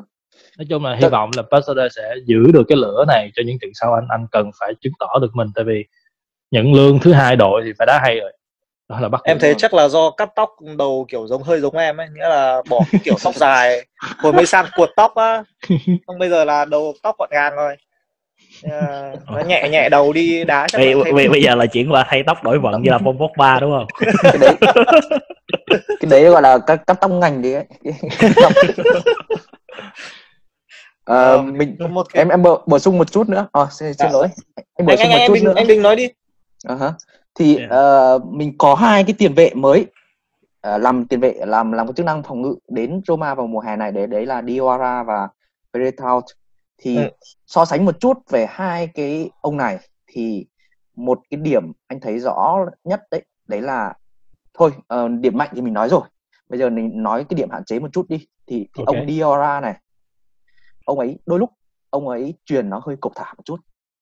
A: Nói chung là hy vọng là Pastore sẽ giữ được cái lửa này cho những trận sau anh anh cần phải chứng tỏ được mình tại vì nhận lương thứ hai đội thì phải đá hay rồi. Đó là bắt
B: em thấy
A: rồi.
B: chắc là do cắt tóc đầu kiểu giống hơi giống em ấy nghĩa là bỏ cái kiểu tóc dài hồi mới sang cuột tóc á. [LAUGHS] Xong bây giờ là đầu tóc gọn gàng rồi Ờ, nó nhẹ nhẹ đầu đi đá chắc
D: bây, bây, bây giờ là chuyển qua thay tóc đổi vận như là Paul Pogba đúng không
C: cái đấy cái đấy gọi là cắt cắt tóc ngành đấy ấy. [LAUGHS] Ờ,
B: Ờ,
C: mình
B: một cái
C: em em bổ, bổ sung một chút nữa à, xin, xin
B: Dạ.
C: lỗi anh bổ
B: anh
C: sung
B: anh
C: một
B: anh
C: chút
B: Bình
C: nữa
B: anh Bình nói đi
C: hả. thì
D: Yeah.
C: ờ, mình có hai cái tiền vệ mới ờ, làm tiền vệ làm làm cái chức năng phòng ngự đến Roma vào mùa hè này đấy đấy là Diawara và Veretout thì
B: Ừ.
C: so sánh một chút về hai cái ông này thì một cái điểm anh thấy rõ nhất đấy đấy là thôi ờ, điểm mạnh thì mình nói rồi bây giờ mình nói cái điểm hạn chế một chút đi thì, thì
A: Ok.
C: ông Diawara này ông ấy đôi lúc ông ấy truyền nó hơi cộc thả một chút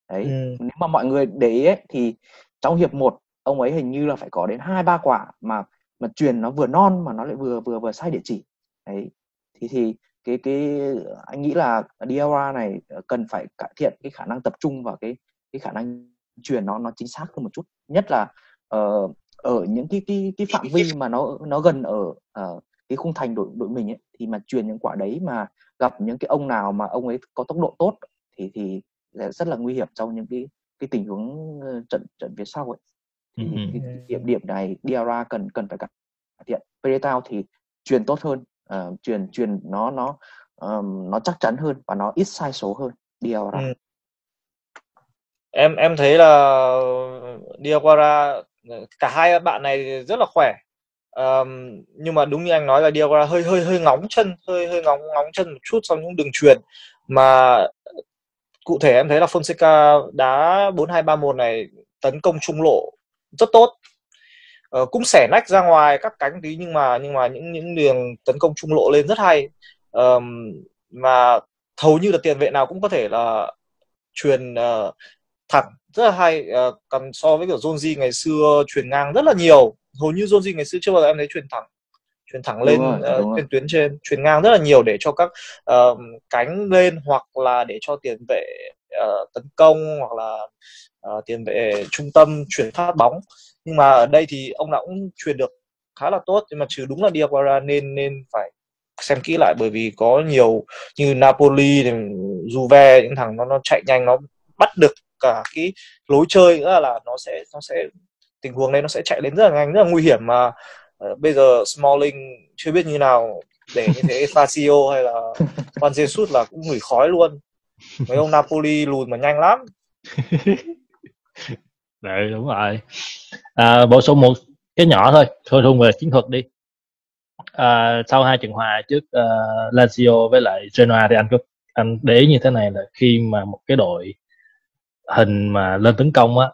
C: đấy
B: Ừ.
C: nếu mà mọi người để ý ấy, thì trong hiệp 1 ông ấy hình như là phải có đến hai ba quả mà mà truyền nó vừa non mà nó lại vừa vừa vừa sai địa chỉ đấy thì thì cái cái anh nghĩ là Diawara này cần phải cải thiện cái khả năng tập trung và cái cái khả năng truyền nó nó chính xác hơn một chút. Nhất là ờ, ở những cái cái cái phạm vi mà nó nó gần ở ờ, cái khung thành đội đội mình ấy thì mà truyền những quả đấy mà gặp những cái ông nào mà ông ấy có tốc độ tốt thì thì rất là nguy hiểm trong những cái cái tình huống ờ, trận trận phía sau ấy. Thì
A: Ừ,
C: cái điểm điểm này Diarra cần cần phải cải thiện. Peretao thì truyền tốt hơn ờ, truyền truyền nó nó um, nó chắc chắn hơn và nó ít sai số hơn. Diarra
B: Ừ. em em thấy là Diawara ờ, cả hai bạn này rất là khỏe. Um, nhưng mà đúng như anh nói là Diawara hơi hơi hơi ngóng chân hơi hơi ngóng ngóng chân một chút trong những đường truyền. Mà ờ, cụ thể em thấy là Fonseca đá 4-2-3-1 này tấn công trung lộ rất tốt. Ờ, cũng xẻ nách ra ngoài các cánh tí nhưng mà nhưng mà những những đường tấn công trung lộ lên rất hay. Ờm, mà hầu như là tiền vệ nào cũng có thể là truyền ờ, thẳng rất là hay. Ờ, còn so với kiểu Zonzi ngày xưa truyền ngang rất là nhiều. Hầu như Zonzi ngày xưa chưa bao giờ em thấy truyền thẳng truyền thẳng lên
C: đúng rồi.
B: trên tuyến trên. Truyền ngang rất là nhiều để cho các ờ, cánh lên hoặc là để cho tiền vệ ờ, tấn công hoặc là ờ, tiền vệ trung tâm chuyển phát bóng nhưng mà ở đây thì ông nào cũng truyền được khá là tốt nhưng mà trừ đúng là Diawara nên nên phải xem kỹ lại bởi vì có nhiều như Napoli Juve những thằng nó nó chạy nhanh nó bắt được cả cái lối chơi nữa là nó sẽ nó sẽ tình huống đấy nó sẽ chạy đến rất là nhanh rất là nguy hiểm mà ờ, bây giờ Smalling chưa biết như nào để như thế [LAUGHS] Fazio hay là [LAUGHS] Juan Jesus là cũng ngửi khói luôn. Mấy ông Napoli lùn mà nhanh lắm [LAUGHS]
A: Đấy, đúng rồi. À, bổ sung một cái nhỏ thôi, thôi thung về chiến thuật đi. À, sau hai trận hòa trước uh, Lazio với lại Genoa thì anh có anh để ý như thế này là khi mà một cái đội hình mà lên tấn công á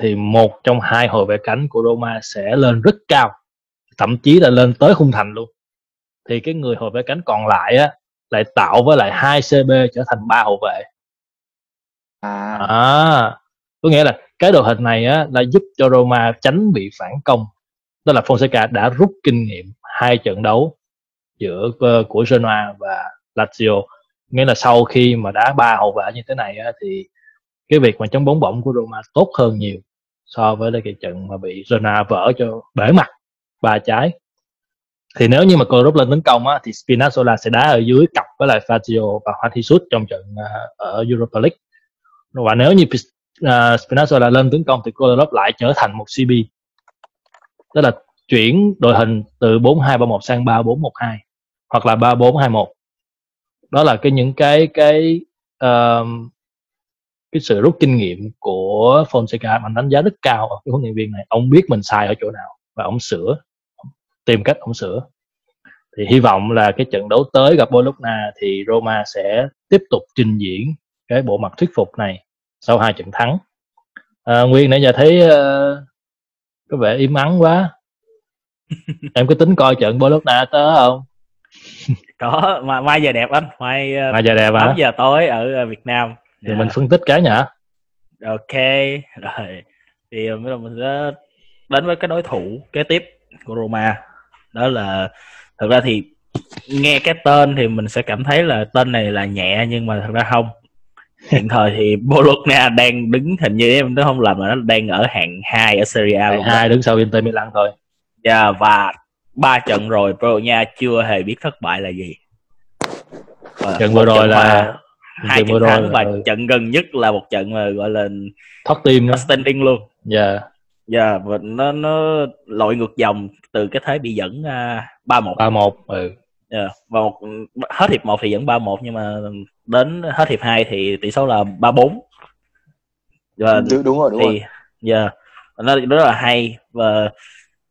A: thì một trong hai hậu vệ cánh của Roma sẽ lên rất cao, thậm chí là lên tới khung thành luôn. Thì cái người hậu vệ cánh còn lại á lại tạo với lại hai CB trở thành ba hậu vệ.
C: à
A: À, có nghĩa là cái đội hình này á là giúp cho Roma tránh bị phản công. Đó là Fonseca đã rút kinh nghiệm hai trận đấu giữa uh, của Genoa và Lazio. Nghĩa là sau khi mà đá ba hậu vệ như thế này á thì cái việc mà chống bóng bổng của Roma tốt hơn nhiều so với cái trận mà bị Genoa vỡ cho bể mặt ba trái. Thì nếu như mà Klopp lên tấn công á thì Spinazzola sẽ đá ở dưới cặp với lại Fazio và Juan Jesus trong trận uh, ở Europa League và nếu như Pis- à, Spinazzola lên tấn công thì Kolarov lại trở thành một CB tức là chuyển đội hình từ 4-2-3-1 sang 3-4-1-2 hoặc là 3-4-2-1 đó là cái những cái cái um, cái sự rút kinh nghiệm của Fonseca. Mà đánh giá rất cao ở cái huấn luyện viên này. Ông biết mình sai ở chỗ nào và ông sửa tìm cách ông sửa. Thì hy vọng là cái trận đấu tới gặp Bologna thì Roma sẽ tiếp tục trình diễn cái bộ mặt thuyết phục này sau hai trận thắng. À, Nguyên nãy giờ thấy uh, có vẻ im ắng quá. [LAUGHS] Em có tính coi trận Bologna tới không? [LAUGHS]
D: Có mà mai giờ đẹp anh mai ờ,
A: mà giờ đẹp
D: 8
A: hả
D: giờ tối ở ờ, Việt Nam.
A: Thì mình phân tích cái nhỉ?
D: Ok rồi. Thì bây giờ mình sẽ đến với cái đối thủ kế tiếp của Roma. Đó là thực ra thì nghe cái tên thì mình sẽ cảm thấy là tên này là nhẹ nhưng mà thật ra không hiện thời thì Bologna đang đứng hình như em nó không làm là nó đang ở hạng 2 ở Serie A luôn.
A: hai đứng sau Inter Milan thôi
D: Yeah, và ba trận rồi Bologna chưa hề biết thất bại là gì. Và
A: trận
D: một
A: vừa rồi là
D: hai
A: trận vừa rồi
D: thắng và
A: là-
D: trận gần nhất là một trận mà gọi là
A: thoát tim
D: standing luôn.
A: dạ
D: Dạ, và nó nó lội ngược dòng từ cái thế bị dẫn uh, 3-1
A: ba một ừ
D: Dạ, và một hết hiệp 1 thì dẫn 3-1 nhưng mà đến hết hiệp 2 thì tỷ số là 3-4. Và
C: đúng, đúng rồi đúng
D: thì
C: rồi
D: dạ nó rất là hay và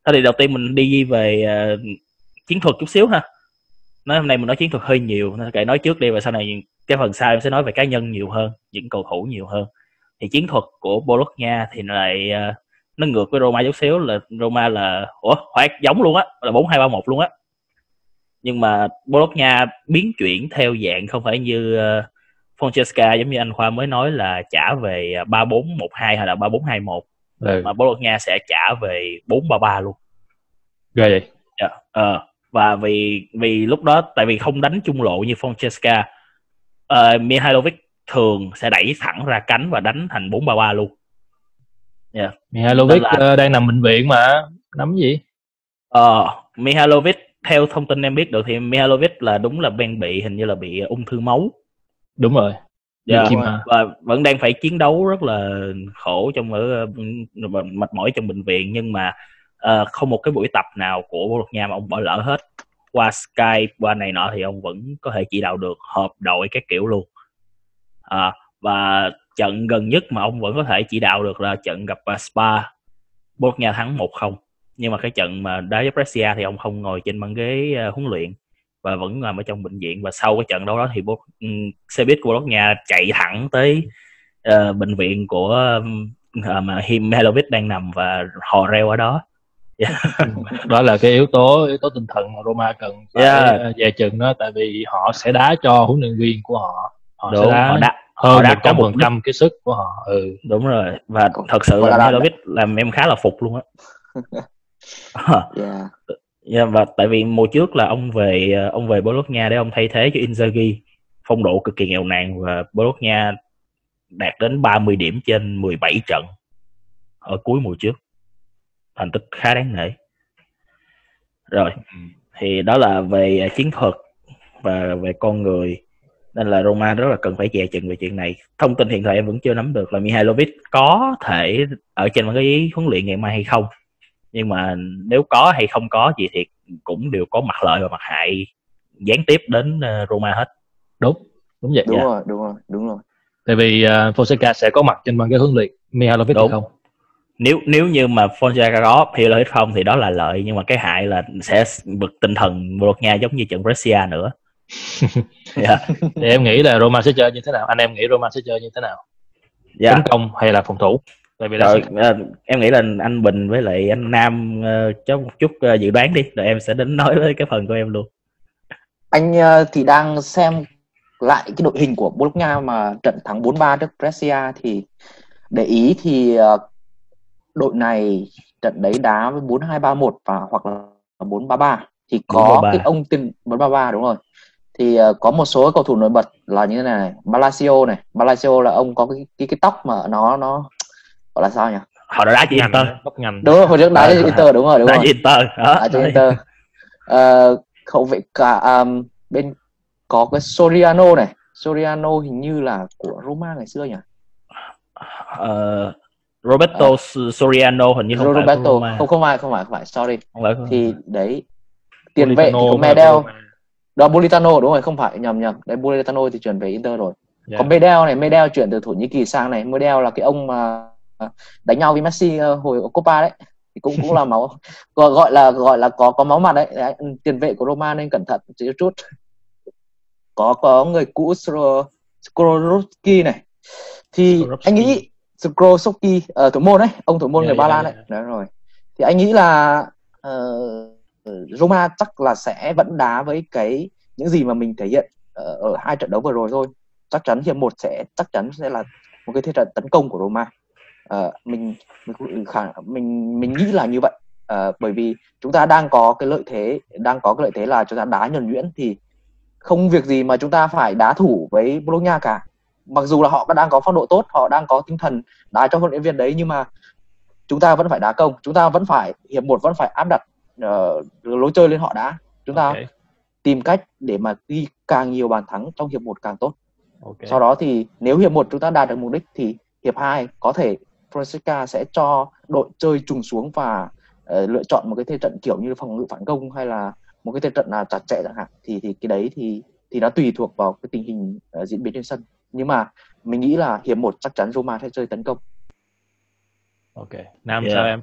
D: thế thì đầu tiên mình đi về ờ, chiến thuật chút xíu ha. Nói hôm nay mình nói chiến thuật hơi nhiều, nên kệ nói trước đi và sau này cái phần sau em sẽ nói về cá nhân nhiều hơn, những cầu thủ nhiều hơn. Thì chiến thuật của Bologna thì lại ờ, nó ngược với Roma chút xíu là Roma là ủa phải giống luôn á là bốn hai ba một luôn á nhưng mà Bologna biến chuyển theo dạng không phải như uh, Francesca giống như anh Khoa mới nói là trả về ba bốn một hai hay là ba bốn hai một.
A: Ừ.
D: Mà Bologna sẽ trả về bốn ba ba luôn.
A: Ghê vậy?
D: Dạ, ờ, và vì vì lúc đó tại vì không đánh trung lộ như Francesca uh, Mihailovic thường sẽ đẩy thẳng ra cánh và đánh thành 4-3-3 luôn.
A: Mihailovic
D: Nên là-
A: ờ, đang nằm bệnh viện mà. Nắm gì?
D: Ờ, Mihailovic theo thông tin em biết được thì Mihailovic là đúng là đang bị hình như là bị ung thư máu.
A: Đúng rồi.
D: Dạ,
A: Chim mà.
D: và vẫn đang phải chiến đấu rất là khổ trong ở ờ, mệt mỏi trong bệnh viện nhưng mà ờ, không một cái buổi tập nào của Bologna mà ông bỏ lỡ hết. Qua Skype qua này nọ thì ông vẫn có thể chỉ đạo được họp đội các kiểu luôn. À, và trận gần nhất mà ông vẫn có thể chỉ đạo được là trận gặp ờ, Spa. Bologna thắng 1-0 nhưng mà cái trận mà đá với Brescia thì ông không ngồi trên băng ghế ờ, huấn luyện và vẫn nằm ở trong bệnh viện. Và sau cái trận đấu đó thì Bo- ừm, xe buýt của Bologna chạy thẳng tới ờ, bệnh viện của ờ, mà Him Mihailovic đang nằm và hò reo ở đó. [LAUGHS]
A: Đó là cái yếu tố yếu tố tinh thần mà Roma cần phải
D: Yeah.
A: ờ, về chừng đó tại vì họ sẽ đá cho huấn luyện viên của họ. Họ
D: đúng
A: sẽ đá,
D: họ đã
A: hơn
D: họ đã
A: một
D: có
A: trăm
D: mục
A: phần trăm cái sức của họ ừ.
D: Đúng rồi và thật sự là Mihailovic làm em khá là phục luôn á [LAUGHS] [LAUGHS]
C: yeah.
D: Yeah, và tại vì mùa trước là ông về ờ, ông về Bologna để ông thay thế cho Inzaghi. Phong độ cực kỳ nghèo nàn và Bologna đạt đến 30 điểm trên 17 trận ở cuối mùa trước. Thành tích khá đáng nể. Rồi thì đó là về ờ, chiến thuật và về con người. Nên là Roma rất là cần phải dè chừng về chuyện này. Thông tin hiện tại em vẫn chưa nắm được là Mihailovic có thể ở trên cái huấn luyện ngày mai hay không nhưng mà nếu có hay không có gì thì cũng đều có mặt lợi và mặt hại gián tiếp đến ờ, Roma hết.
A: Đúng đúng vậy
C: đúng
D: Dạ.
C: rồi đúng rồi đúng rồi.
A: Tại vì uh, Fonseca sẽ có mặt trên băng ghế huấn luyện Mihailovic
D: Đúng.
A: không.
D: Nếu nếu như mà Fonseca có Mihailovic không thì đó là lợi nhưng mà cái hại là sẽ bực tinh thần Bologna giống như trận Brescia nữa. [LAUGHS] Dạ.
A: Thì em nghĩ là Roma sẽ chơi như thế nào? Anh em nghĩ Roma sẽ chơi như thế nào?
D: Dạ.
A: Tấn công hay là phòng thủ tại vì là
D: rồi ờ, em nghĩ là anh Bình với lại anh Nam ờ, cho một chút ờ, dự đoán đi rồi em sẽ đến nói với cái phần của em luôn
C: anh ờ, thì đang xem lại cái đội hình của Bologna mà trận thắng 4-3 trước Brescia thì để ý thì ờ, đội này trận đấy đá với 4-2-3-1 và hoặc là 4-3-3 thì có
D: 4-3-3.
C: cái ông tiền 4-3-3 đúng rồi thì ờ, có một số cầu thủ nổi bật là như thế này, này. Palacio này Palacio là ông có cái cái, cái tóc mà nó nó gọi là sao nhỉ?
D: Họ đã đá
A: ngành
D: Inter.
A: góc ngành.
C: Đúng rồi hồi trước đá
D: Ờ,
C: cho Inter đúng rồi đúng
D: đá
C: rồi.
D: Inter đó
C: đá cho Inter. Ờ, hậu vệ cả um, bên có cái Soriano này. Soriano hình như là của Roma ngày xưa nhỉ?
D: Ờ, Roberto Soriano hình như không phải của
C: Roberto
D: Roma.
C: không không phải không phải không phải sorry.
D: Không phải của-
C: thì đấy tiền vệ thì có Medel. đó Politano đúng rồi không phải nhầm nhầm. Đấy Politano thì chuyển về Inter rồi.
A: Dạ.
C: có Medel này Medel chuyển từ Thổ Nhĩ Kỳ sang này. Medel là cái ông mà đánh nhau với Messi ờ, hồi ở Copa đấy. Thì cũng cũng là máu gọi là gọi là có có máu mặt đấy, đấy tiền vệ của Roma nên cẩn thận chút chút. Có có người cũ Skorowski này. Thì
A: Skorowski.
C: anh nghĩ Skorowski ở thủ môn đấy ông thủ môn
A: Dạ,
C: người Ba Lan
A: dạ.
C: đấy. đó rồi. Thì anh nghĩ là ờ, Roma chắc là sẽ vẫn đá với cái những gì mà mình thể hiện ờ, ở hai trận đấu vừa rồi thôi. Chắc chắn hiệp một sẽ chắc chắn sẽ là một cái thế trận tấn công của Roma Ờ, mình mình khả mình mình nghĩ là như vậy Ờ, bởi vì chúng ta đang có cái lợi thế đang có cái lợi thế là chúng ta đá nhuần nhuyễn thì không việc gì mà chúng ta phải đá thủ với Bologna cả mặc dù là họ đang có phong độ tốt họ đang có tinh thần đá cho huấn luyện viên đấy nhưng mà chúng ta vẫn phải đá công chúng ta vẫn phải hiệp một vẫn phải áp đặt uh, lối chơi lên họ đã chúng ta okay. tìm cách để mà ghi càng nhiều bàn thắng trong hiệp một càng tốt okay. sau đó thì nếu hiệp một chúng ta đạt được mục đích thì hiệp 2 có thể Fonseca sẽ cho đội chơi trùng xuống và uh, lựa chọn một cái thế trận kiểu như phòng ngự phản công hay là một cái thế trận là chặt chẽ chẳng hạn. Thì thì cái đấy thì thì nó tùy thuộc vào cái tình hình uh, diễn biến trên sân. Nhưng mà mình nghĩ là hiệp một chắc chắn Roma sẽ chơi tấn công.
A: Ok nam yeah. sao em.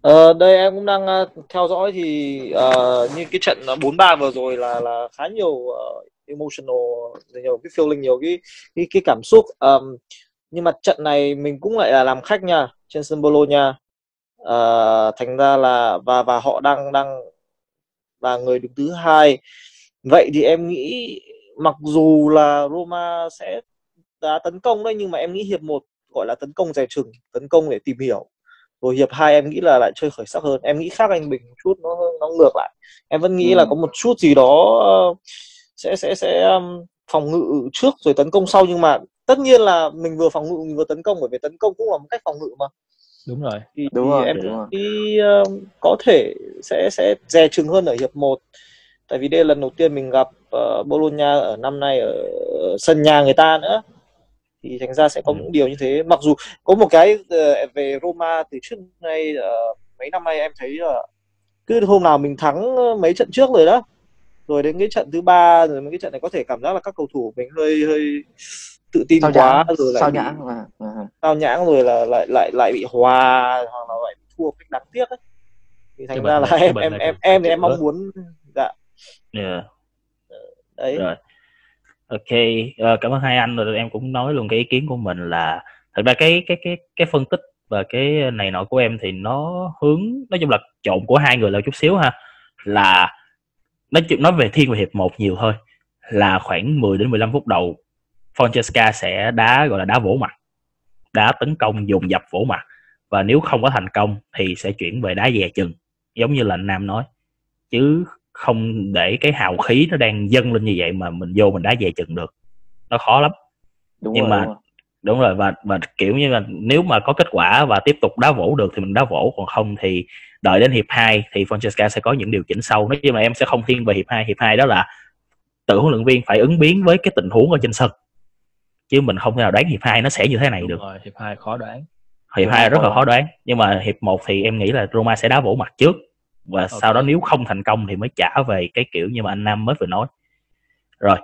B: Ờ, đây em cũng đang uh, theo dõi thì uh, như cái trận 4-3 vừa rồi là là khá nhiều uh, emotional nhiều cái feeling nhiều cái cái, cái cảm xúc. Um, nhưng mà trận này mình cũng lại là làm khách nha trên sân Bologna uh, thành ra là và và họ đang đang là người đứng thứ hai. Vậy thì em nghĩ mặc dù là Roma sẽ đá tấn công đấy nhưng mà em nghĩ hiệp một gọi là tấn công dè chừng tấn công để tìm hiểu. Rồi hiệp hai em nghĩ là lại chơi khởi sắc hơn. Em nghĩ khác anh bình một chút nó nó ngược lại. Em vẫn nghĩ ừ. là có một chút gì đó sẽ sẽ sẽ um, phòng ngự trước rồi tấn công sau nhưng mà tất nhiên là mình vừa phòng ngự mình vừa tấn công bởi vì tấn công cũng là một cách phòng ngự mà.
A: Đúng rồi.
B: Thì, đúng rồi, em đúng rồi. Thì, uh, có thể sẽ sẽ dè chừng hơn ở hiệp 1 tại vì đây là lần đầu tiên mình gặp uh, Bologna ở năm nay ở sân nhà người ta nữa. Thì thành ra sẽ có ừ. những điều như thế. Mặc dù có một cái uh, về Roma từ trước nay uh, mấy năm nay em thấy là uh, cứ hôm nào mình thắng mấy trận trước rồi đó. Rồi đến cái trận thứ ba rồi mấy cái trận này có thể cảm giác là các cầu thủ mình hơi hơi tự tin sao quá nhãn, rồi lại sao bị, nhãn là sao nhãn rồi là lại lại lại bị hòa hoặc là lại bị thua cách đáng tiếc ấy. Thì thành ra là [LAUGHS] em em em em thì em mong muốn dạ.
D: Yeah. đấy. Rồi. Ok uh, cảm ơn hai anh rồi em cũng nói luôn cái ý kiến của mình là thật ra cái cái cái cái phân tích và cái này nọ của em thì nó hướng nói chung là trộn của hai người là chút xíu ha. Là nói chuyện nói về thiên về hiệp một nhiều thôi. Là khoảng 10 đến 15 phút đầu Francesca sẽ đá gọi là đá vỗ mặt. Đá tấn công dùng dập vỗ mặt. Và nếu không có thành công thì sẽ chuyển về đá dè chừng giống như là anh Nam nói. Chứ không để cái hào khí nó đang dâng lên như vậy mà mình vô mình đá dè chừng được. Nó khó lắm. Đúng nhưng rồi, mà đúng rồi. đúng rồi và và kiểu như là nếu mà có kết quả và tiếp tục đá vỗ được thì mình đá vỗ còn không thì đợi đến hiệp 2 thì Francesca sẽ có những điều chỉnh sâu nói chung là em sẽ không thiên về hiệp 2 hiệp 2 đó là tự huấn luyện viên phải ứng biến với cái tình huống ở trên sân chứ mình không thể nào đoán hiệp 2 nó sẽ như thế này Đúng được.
A: rồi, hiệp 2 khó đoán.
D: Hiệp 2 rất là khó. đoán nhưng mà hiệp 1 thì em nghĩ là Roma sẽ đá vỗ mặt trước và okay. sau đó nếu không thành công thì mới trả về cái kiểu như mà anh Nam mới vừa nói. Rồi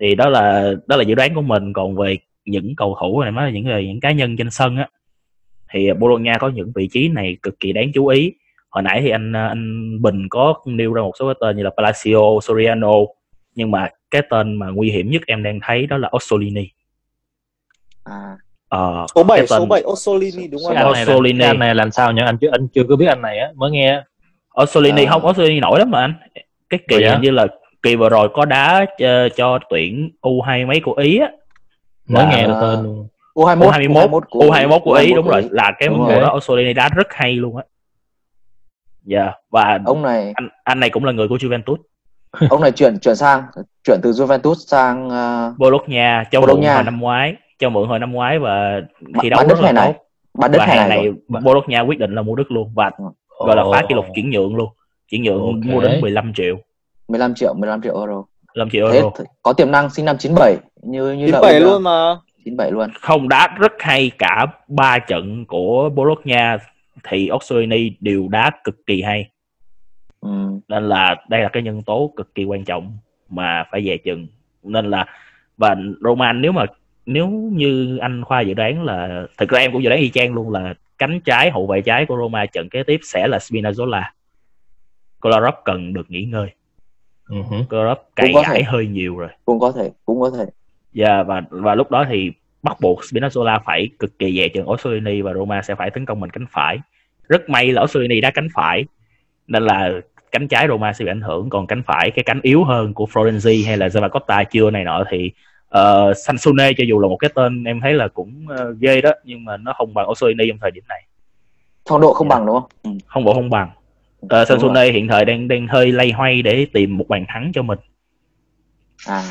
D: thì đó là đó là dự đoán của mình. Còn về những cầu thủ này nói những người những cá nhân trên sân á thì Bologna có những vị trí này cực kỳ đáng chú ý. Hồi nãy thì anh anh Bình có nêu ra một số cái tên như là Palacio, Soriano nhưng mà cái tên mà nguy hiểm nhất em đang thấy đó là Orsolini
B: à Ờ, số 7 số 7 Orsolini đúng không?
A: Anh này, Orsolini. anh này làm sao nhỉ? Anh chưa anh chưa có biết anh này á, mới nghe.
D: Orsolini à. không Orsolini nổi lắm mà anh. Cái kỳ như là kỳ vừa rồi có đá cho, cho tuyển U2 mấy của Ý á.
A: Mới nghe được tên luôn.
D: U21 U21 của, U21 của Ý đúng rồi, là cái mùa đó Orsolini đá rất hay luôn á. Dạ yeah. và ông này anh anh này cũng là người của Juventus.
C: ông này chuyển chuyển sang chuyển từ Juventus sang
D: uh, Bologna châu Bologna hồi năm ngoái, cho mượn hồi năm ngoái và thi đấu rất là
C: này
D: tốt. Đất và hè này Bologna quyết định là mua đất luôn và oh. gọi là phá kỷ lục chuyển nhượng luôn. Chuyển nhượng okay. mua đến 15 triệu.
C: 15 triệu, 15 triệu euro.
D: 15 triệu euro. Thế,
C: có tiềm năng sinh năm 97 như như
B: 97 là luôn mà.
C: 97 luôn.
D: Không đá rất hay cả ba trận của Bologna thì Orsolini đều đá cực kỳ hay ừ. nên là đây là cái nhân tố cực kỳ quan trọng mà phải về chừng nên là và Roman nếu mà nếu như anh khoa dự đoán là thực ra em cũng dự đoán y chang luôn là cánh trái hậu vệ trái của Roma trận kế tiếp sẽ là Spinazzola. Kolarov cần được nghỉ ngơi. Uh-huh. Kolarov cày ải hơi nhiều rồi.
C: Cũng có thể cũng có thể.
D: Dạ yeah, và và lúc đó thì bắt buộc Spinazzola phải cực kỳ dè chừng Orsolini và Roma sẽ phải tấn công mình cánh phải. Rất may là Orsolini đá cánh phải nên là cánh trái Roma sẽ bị ảnh hưởng. Còn cánh phải cái cánh yếu hơn của Florenzi hay là Zavacosta chưa này nọ thì uh, Sansone cho dù là một cái tên em thấy là cũng uh, ghê đó nhưng mà nó không bằng Orsolini trong thời điểm này
C: phong độ không. Dạ. bằng đúng không
D: ừ. không bộ không bằng uh, Sansone hiện thời đang đang hơi lay hoay để tìm một bàn thắng cho mình
C: à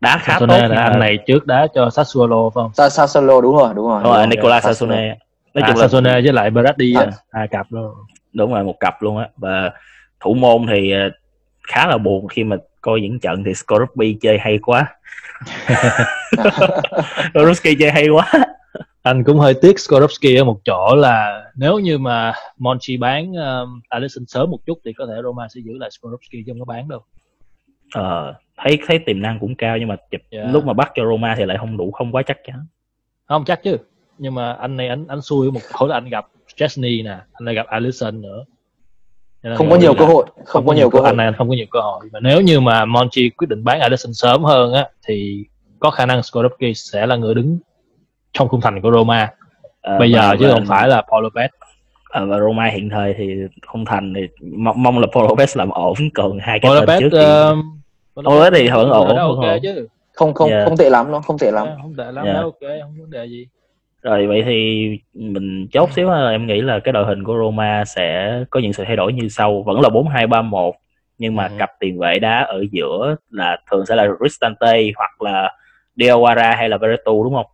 D: đá khá tốt
A: Sassuolo
D: nhưng
A: là anh này trước đá cho Sassuolo phải không?
C: Sa- Sassuolo đúng rồi đúng rồi
D: đúng rồi Nicola
C: Sassuolo.
D: Sassone nói
A: à,
D: chung là
A: Sassuolo với lại Berardi á,
C: À.
A: hai cặp luôn.
D: đúng rồi một cặp luôn á và thủ môn thì khá là buồn khi mà coi những trận thì Skorupski chơi hay quá [LAUGHS] Skorupski chơi hay quá
A: Anh cũng hơi tiếc Skorupski ở một chỗ là nếu như mà Monchi bán um, Alisson sớm một chút thì có thể Roma sẽ giữ lại Skorupski chứ không có bán đâu.
D: ờ, thấy thấy tiềm năng cũng cao nhưng mà chụp
A: Dạ.
D: lúc mà bắt cho Roma thì lại không đủ không quá chắc chắn
A: Không chắc chứ. Nhưng mà anh này anh anh xui một chỗ là anh gặp Chesney nè, anh lại gặp Alisson nữa.
C: Không có nhiều cơ hội không có nhiều cơ hội.
A: này không có nhiều cơ hội. Mà nếu như mà Monchi quyết định bán Alisson sớm hơn á thì có khả năng Skorupski sẽ là người đứng trong khung thành của Roma.
D: Ờ,
A: bây giờ chứ không phải là Paul Lopez.
D: Ờ, và Roma hiện thời thì không thành thì mong, mong là Paul Lopez làm ổn còn hai cái
A: Paul
D: tên trước
A: Lopez
D: thì
A: uh,
D: Paul Lopez thì vẫn ổn,
A: ok
D: ổn.
A: chứ?
C: Không không
D: Dạ.
C: không tệ lắm nó không tệ lắm.
A: Dạ, không tệ lắm
D: Dạ.
A: đó ok không vấn đề gì
D: rồi vậy thì mình chốt xíu ha, em nghĩ là cái đội hình của Roma sẽ có những sự thay đổi như sau. Vẫn là 4-2-3-1 nhưng mà
A: Ừ.
D: cặp tiền vệ đá ở giữa là thường sẽ là Cristante hoặc là Diawara hay là Veretout đúng không?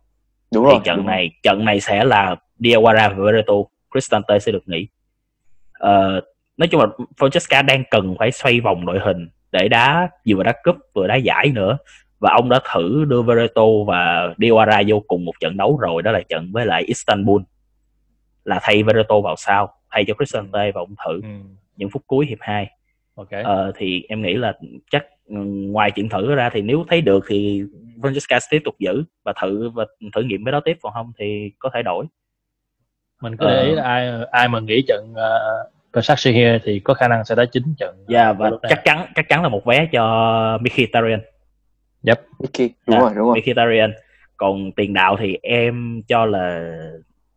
C: đúng
D: thì
C: rồi
D: trận
C: đúng
D: này trận này sẽ là Diawara và Veretout Cristante sẽ được nghỉ. Ờ, nói chung là Francesca đang cần phải xoay vòng đội hình để đá vừa đá cúp vừa đá giải nữa và ông đã thử đưa Veretout và Diawara vô cùng một trận đấu rồi đó là trận với lại Istanbul là thay Veretout vào sau thay cho Cristante và ông thử
A: ừ.
D: những phút cuối hiệp 2
A: ok
D: Ờ, thì em nghĩ là chắc ừ, ngoài chuyện thử ra thì nếu thấy được thì Francesca tiếp tục giữ và thử và thử nghiệm cái đó tiếp còn không thì có thể đổi
A: mình cứ để ý
D: Ờ.
A: là ai ai mà nghĩ trận uh, Besiktas thì có khả năng sẽ đá chính trận
D: Dạ và
A: Bologna.
D: chắc chắn chắc chắn là một vé cho Mkhitaryan
C: Vicky đúng
D: Dạ.
C: rồi đúng rồi.
D: Mkhitaryan còn tiền đạo thì em cho là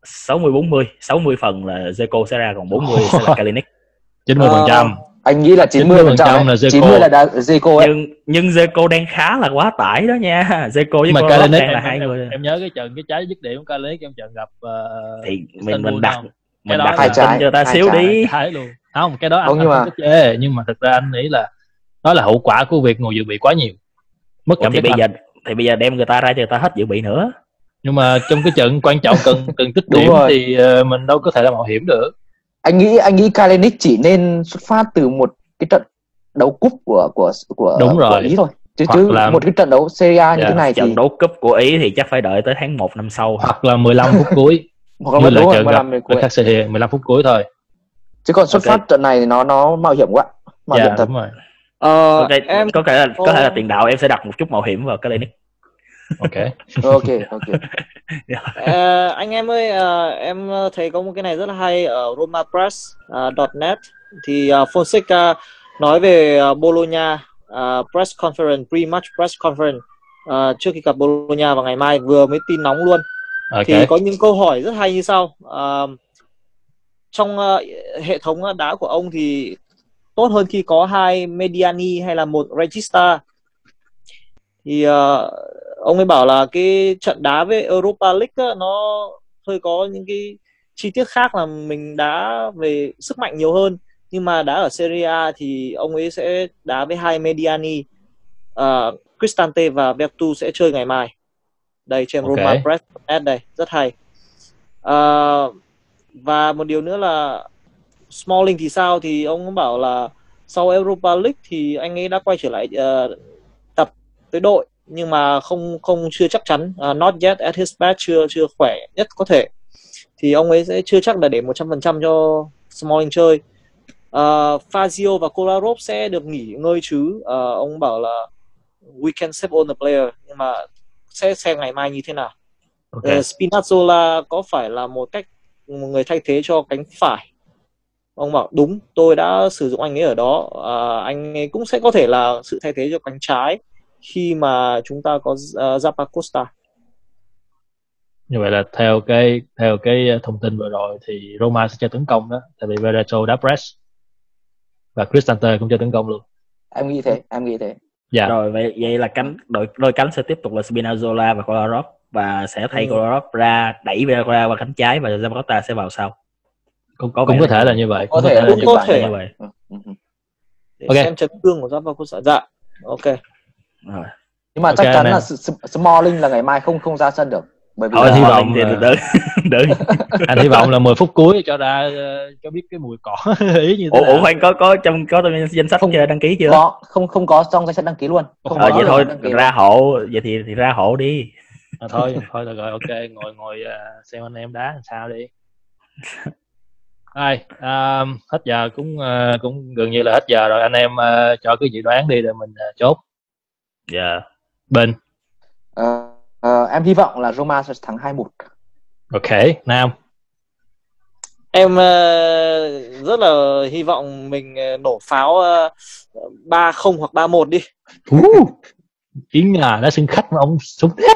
D: 60 40 60 phần là Zeko sẽ ra còn 40 sẽ là Kalinic.
A: 90 phần trăm.
C: Anh nghĩ là 90 phần
A: 90%
C: trăm
A: là Zico.
C: 90 là đá Zico ấy.
D: Nhưng nhưng Zeko đang khá là quá tải đó nha. [LAUGHS] Zeko với
A: Kalinic
D: đang
A: em,
D: là hai
A: em,
D: người.
A: em, em nhớ cái trận cái trái dứt điểm của Kalinic trong trận gặp uh,
D: thì mình mình đặt
A: không?
D: mình đặt
C: hai
D: tin
C: trái,
D: cho ta
C: hai
D: xíu
C: trái.
D: đi.
A: thái luôn. Không cái đó anh,
C: Không, nhưng mà-
A: chê nhưng mà thực ra anh nghĩ là đó là hậu quả của việc ngồi dự bị quá nhiều mất
D: Ủa,
A: cảm
D: thì
A: giác
D: bây giờ thì bây giờ đem người ta ra cho người ta hết dự bị nữa.
A: Nhưng mà trong cái trận quan trọng cần [LAUGHS] cần tích điểm
C: rồi.
A: thì ờ, mình đâu có thể là mạo hiểm được.
C: Anh nghĩ anh nghĩ Kalinic chỉ nên xuất phát từ một cái trận đấu cúp của của của
A: Đúng
C: của
A: rồi.
C: Ý thôi. Chứ
A: Hoặc
C: chứ
A: là-
C: một cái trận đấu Serie A như
A: Dạ,
C: thế này thì
D: trận đấu cúp của ý thì chắc phải đợi tới tháng 1 năm sau.
A: Hoặc là 15 phút cuối. [LAUGHS]
C: Hoặc là
A: là trận
C: mà
A: gặp
C: làm về cuối.
A: Besiktas 15 phút cuối thôi.
C: Chứ còn xuất
D: Ok.
C: phát trận này thì nó nó mạo hiểm quá. Mạo
A: dạ
C: hiểm thật.
A: đúng rồi
B: Ờ,
D: ok
B: em
D: có thể là có thể là tiền đạo em sẽ đặt một chút mạo hiểm vào Kalinic [LAUGHS]
A: ok.
C: Ok ok. [LAUGHS]
B: Ờ, anh em ơi ờ, em thấy có một cái này rất là hay ở romapress.net thì uh, Fonseca nói về ờ, Bologna ờ, press conference pre-match press conference ờ, trước khi gặp Bologna vào ngày mai vừa mới tin nóng luôn.
A: Ok.
B: Thì có những câu hỏi rất hay như sau. Ờ, trong ờ, hệ thống đá của ông thì tốt hơn khi có hai Mediani hay là một Regista. Thì ờ, ông ấy bảo là cái trận đá với Europa League á, nó hơi có những cái chi tiết khác là mình đá về sức mạnh nhiều hơn. Nhưng mà đá ở Serie A thì ông ấy sẽ đá với hai Mediani. Uh, Cristante và Vertu sẽ chơi ngày mai. Đây trên
A: Ok.
B: Roma Press đây rất hay. Ờ, và một điều nữa là Smalling thì sao? Thì ông bảo là sau Europa League thì anh ấy đã quay trở lại ờ, tập với đội nhưng mà không không chưa chắc chắn. Uh, not yet at his best chưa chưa khỏe nhất có thể. Thì ông ấy sẽ chưa chắc là để 100% cho Smalling chơi. Uh, Fazio và Kolarov sẽ được nghỉ ngơi chứ. Ờ, ông bảo là we can save all the player nhưng mà sẽ xem ngày mai như thế nào.
A: Ok.
B: Ờ, Spinazzola có phải là một cách một người thay thế cho cánh phải ông bảo đúng tôi đã sử dụng anh ấy ở đó. À, anh ấy cũng sẽ có thể là sự thay thế cho cánh trái khi mà chúng ta có uh, Zappa Costa.
A: Như vậy là theo cái theo cái thông tin vừa rồi thì Roma sẽ chơi tấn công đó tại vì Veretout đá press và Cristante cũng chơi tấn công luôn.
C: Em nghĩ thế em nghĩ thế.
A: Dạ.
D: Rồi vậy vậy là cánh đội đôi cánh sẽ tiếp tục là Spinazzola và Kolarov và sẽ thay
B: Ừ.
D: Kolarov ra đẩy Vera qua cánh trái và Zapata sẽ vào sau
A: cũng,
D: có
A: cũng có thể là như vậy
C: Có
A: cũng có
C: thể
A: thể
C: là
B: cũng
A: như
B: có
A: vậy
B: thể.
D: như vậy
C: Ừ, ừ, ừ.
B: để
A: Ok.
B: xem chấn thương của Zappa Costa dạ ok
D: Rồi.
C: nhưng mà chắc chắn
A: man.
C: là Smalling là ngày mai không không ra sân được bởi vì
D: thôi hy vọng thì đỡ [LAUGHS] đỡ
A: anh hy vọng là 10 phút cuối cho ra ờ, cho biết cái mùi cỏ [LAUGHS] ý như thế
D: ủa, ủa khoan có có trong có trong danh sách
C: Không.
D: chưa đăng ký chưa
C: có không không có trong danh sách đăng ký luôn không
A: Ờ,
C: có
D: vậy thôi ra hộ vậy thì thì ra hộ đi
A: à, thôi thôi được rồi ok ngồi ngồi ờ, xem anh em đá làm sao đi [LAUGHS] Rồi, à, hết giờ cũng ờ, cũng gần như là hết giờ rồi. Anh em ờ, cho cái dự đoán đi rồi mình ờ, chốt.
D: Dạ.
A: Bên.
C: Ờ, ờ, em hy vọng là Roma sẽ thắng 2-1
A: ok nam.
B: Em ờ, rất là hy vọng mình nổ pháo ba không hoặc ba một đi.
A: Chiến nhà đã sân khách mà ông súng thế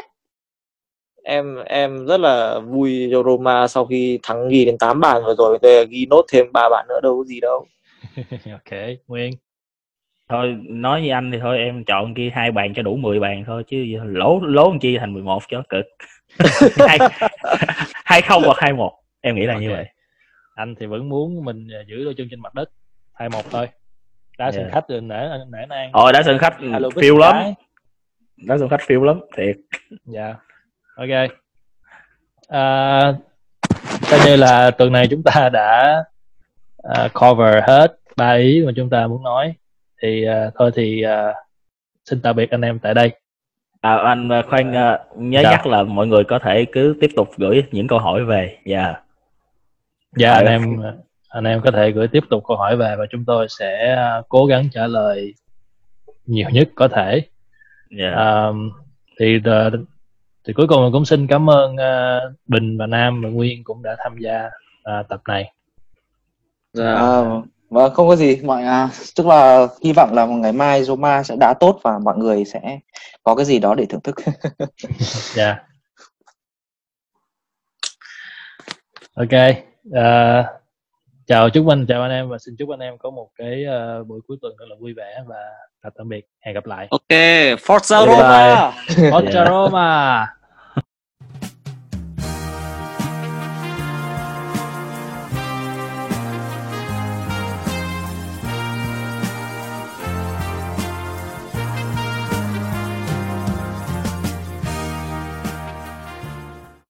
B: em em rất là vui cho Roma sau khi thắng ghi đến 8 bàn vừa rồi. Tôi ghi nốt thêm ba bàn nữa đâu có gì đâu. [LAUGHS]
A: Ok nguyên.
D: Thôi nói với anh thì thôi em chọn kia hai bàn cho đủ 10 bàn thôi chứ lỗ lố làm chi thành 11 cho cực. [LAUGHS] Hai [LAUGHS] hai không hoặc hai một. Em nghĩ là như
A: Ok.
D: vậy.
A: Anh thì vẫn muốn mình ờ, giữ đôi chân trên mặt đất. Hai một thôi. Đá sân
D: Yeah.
A: khách thì nể nể nang.
D: Ôi đá sân khách phiêu lắm. Đá sân khách phiêu lắm thiệt.
A: Dạ ok. À, coi như là tuần này chúng ta đã à, cover hết ba ý mà chúng ta muốn nói. Thì à, thôi thì à, xin tạm biệt anh em tại đây.
D: À, anh khoan ờ, nhớ
A: Dạ.
D: nhắc là mọi người có thể cứ tiếp tục gửi những câu hỏi về. Dạ.
A: Dạ
D: Ờ.
A: anh em anh em có thể gửi tiếp tục câu hỏi về và chúng tôi sẽ à, cố gắng trả lời nhiều nhất có thể.
D: Dạ.
A: À, thì ờ, thì cuối cùng cũng xin cảm ơn ờ, Bình và Nam và Nguyên cũng đã tham gia ờ, tập này.
B: dạ
C: Ờ, vâng không có gì mọi à, tức là hy vọng là ngày mai Roma sẽ đá tốt và mọi người sẽ có cái gì đó để thưởng thức [LAUGHS]
A: Dạ. Ok. Ờ, chào chúc anh chào anh em và xin chúc anh em có một cái ờ, buổi cuối tuần thật là vui vẻ và tạm tạm biệt. Hẹn gặp lại.
B: ok Forza
A: Bye bye.
B: Roma [LAUGHS]
A: Forza Roma.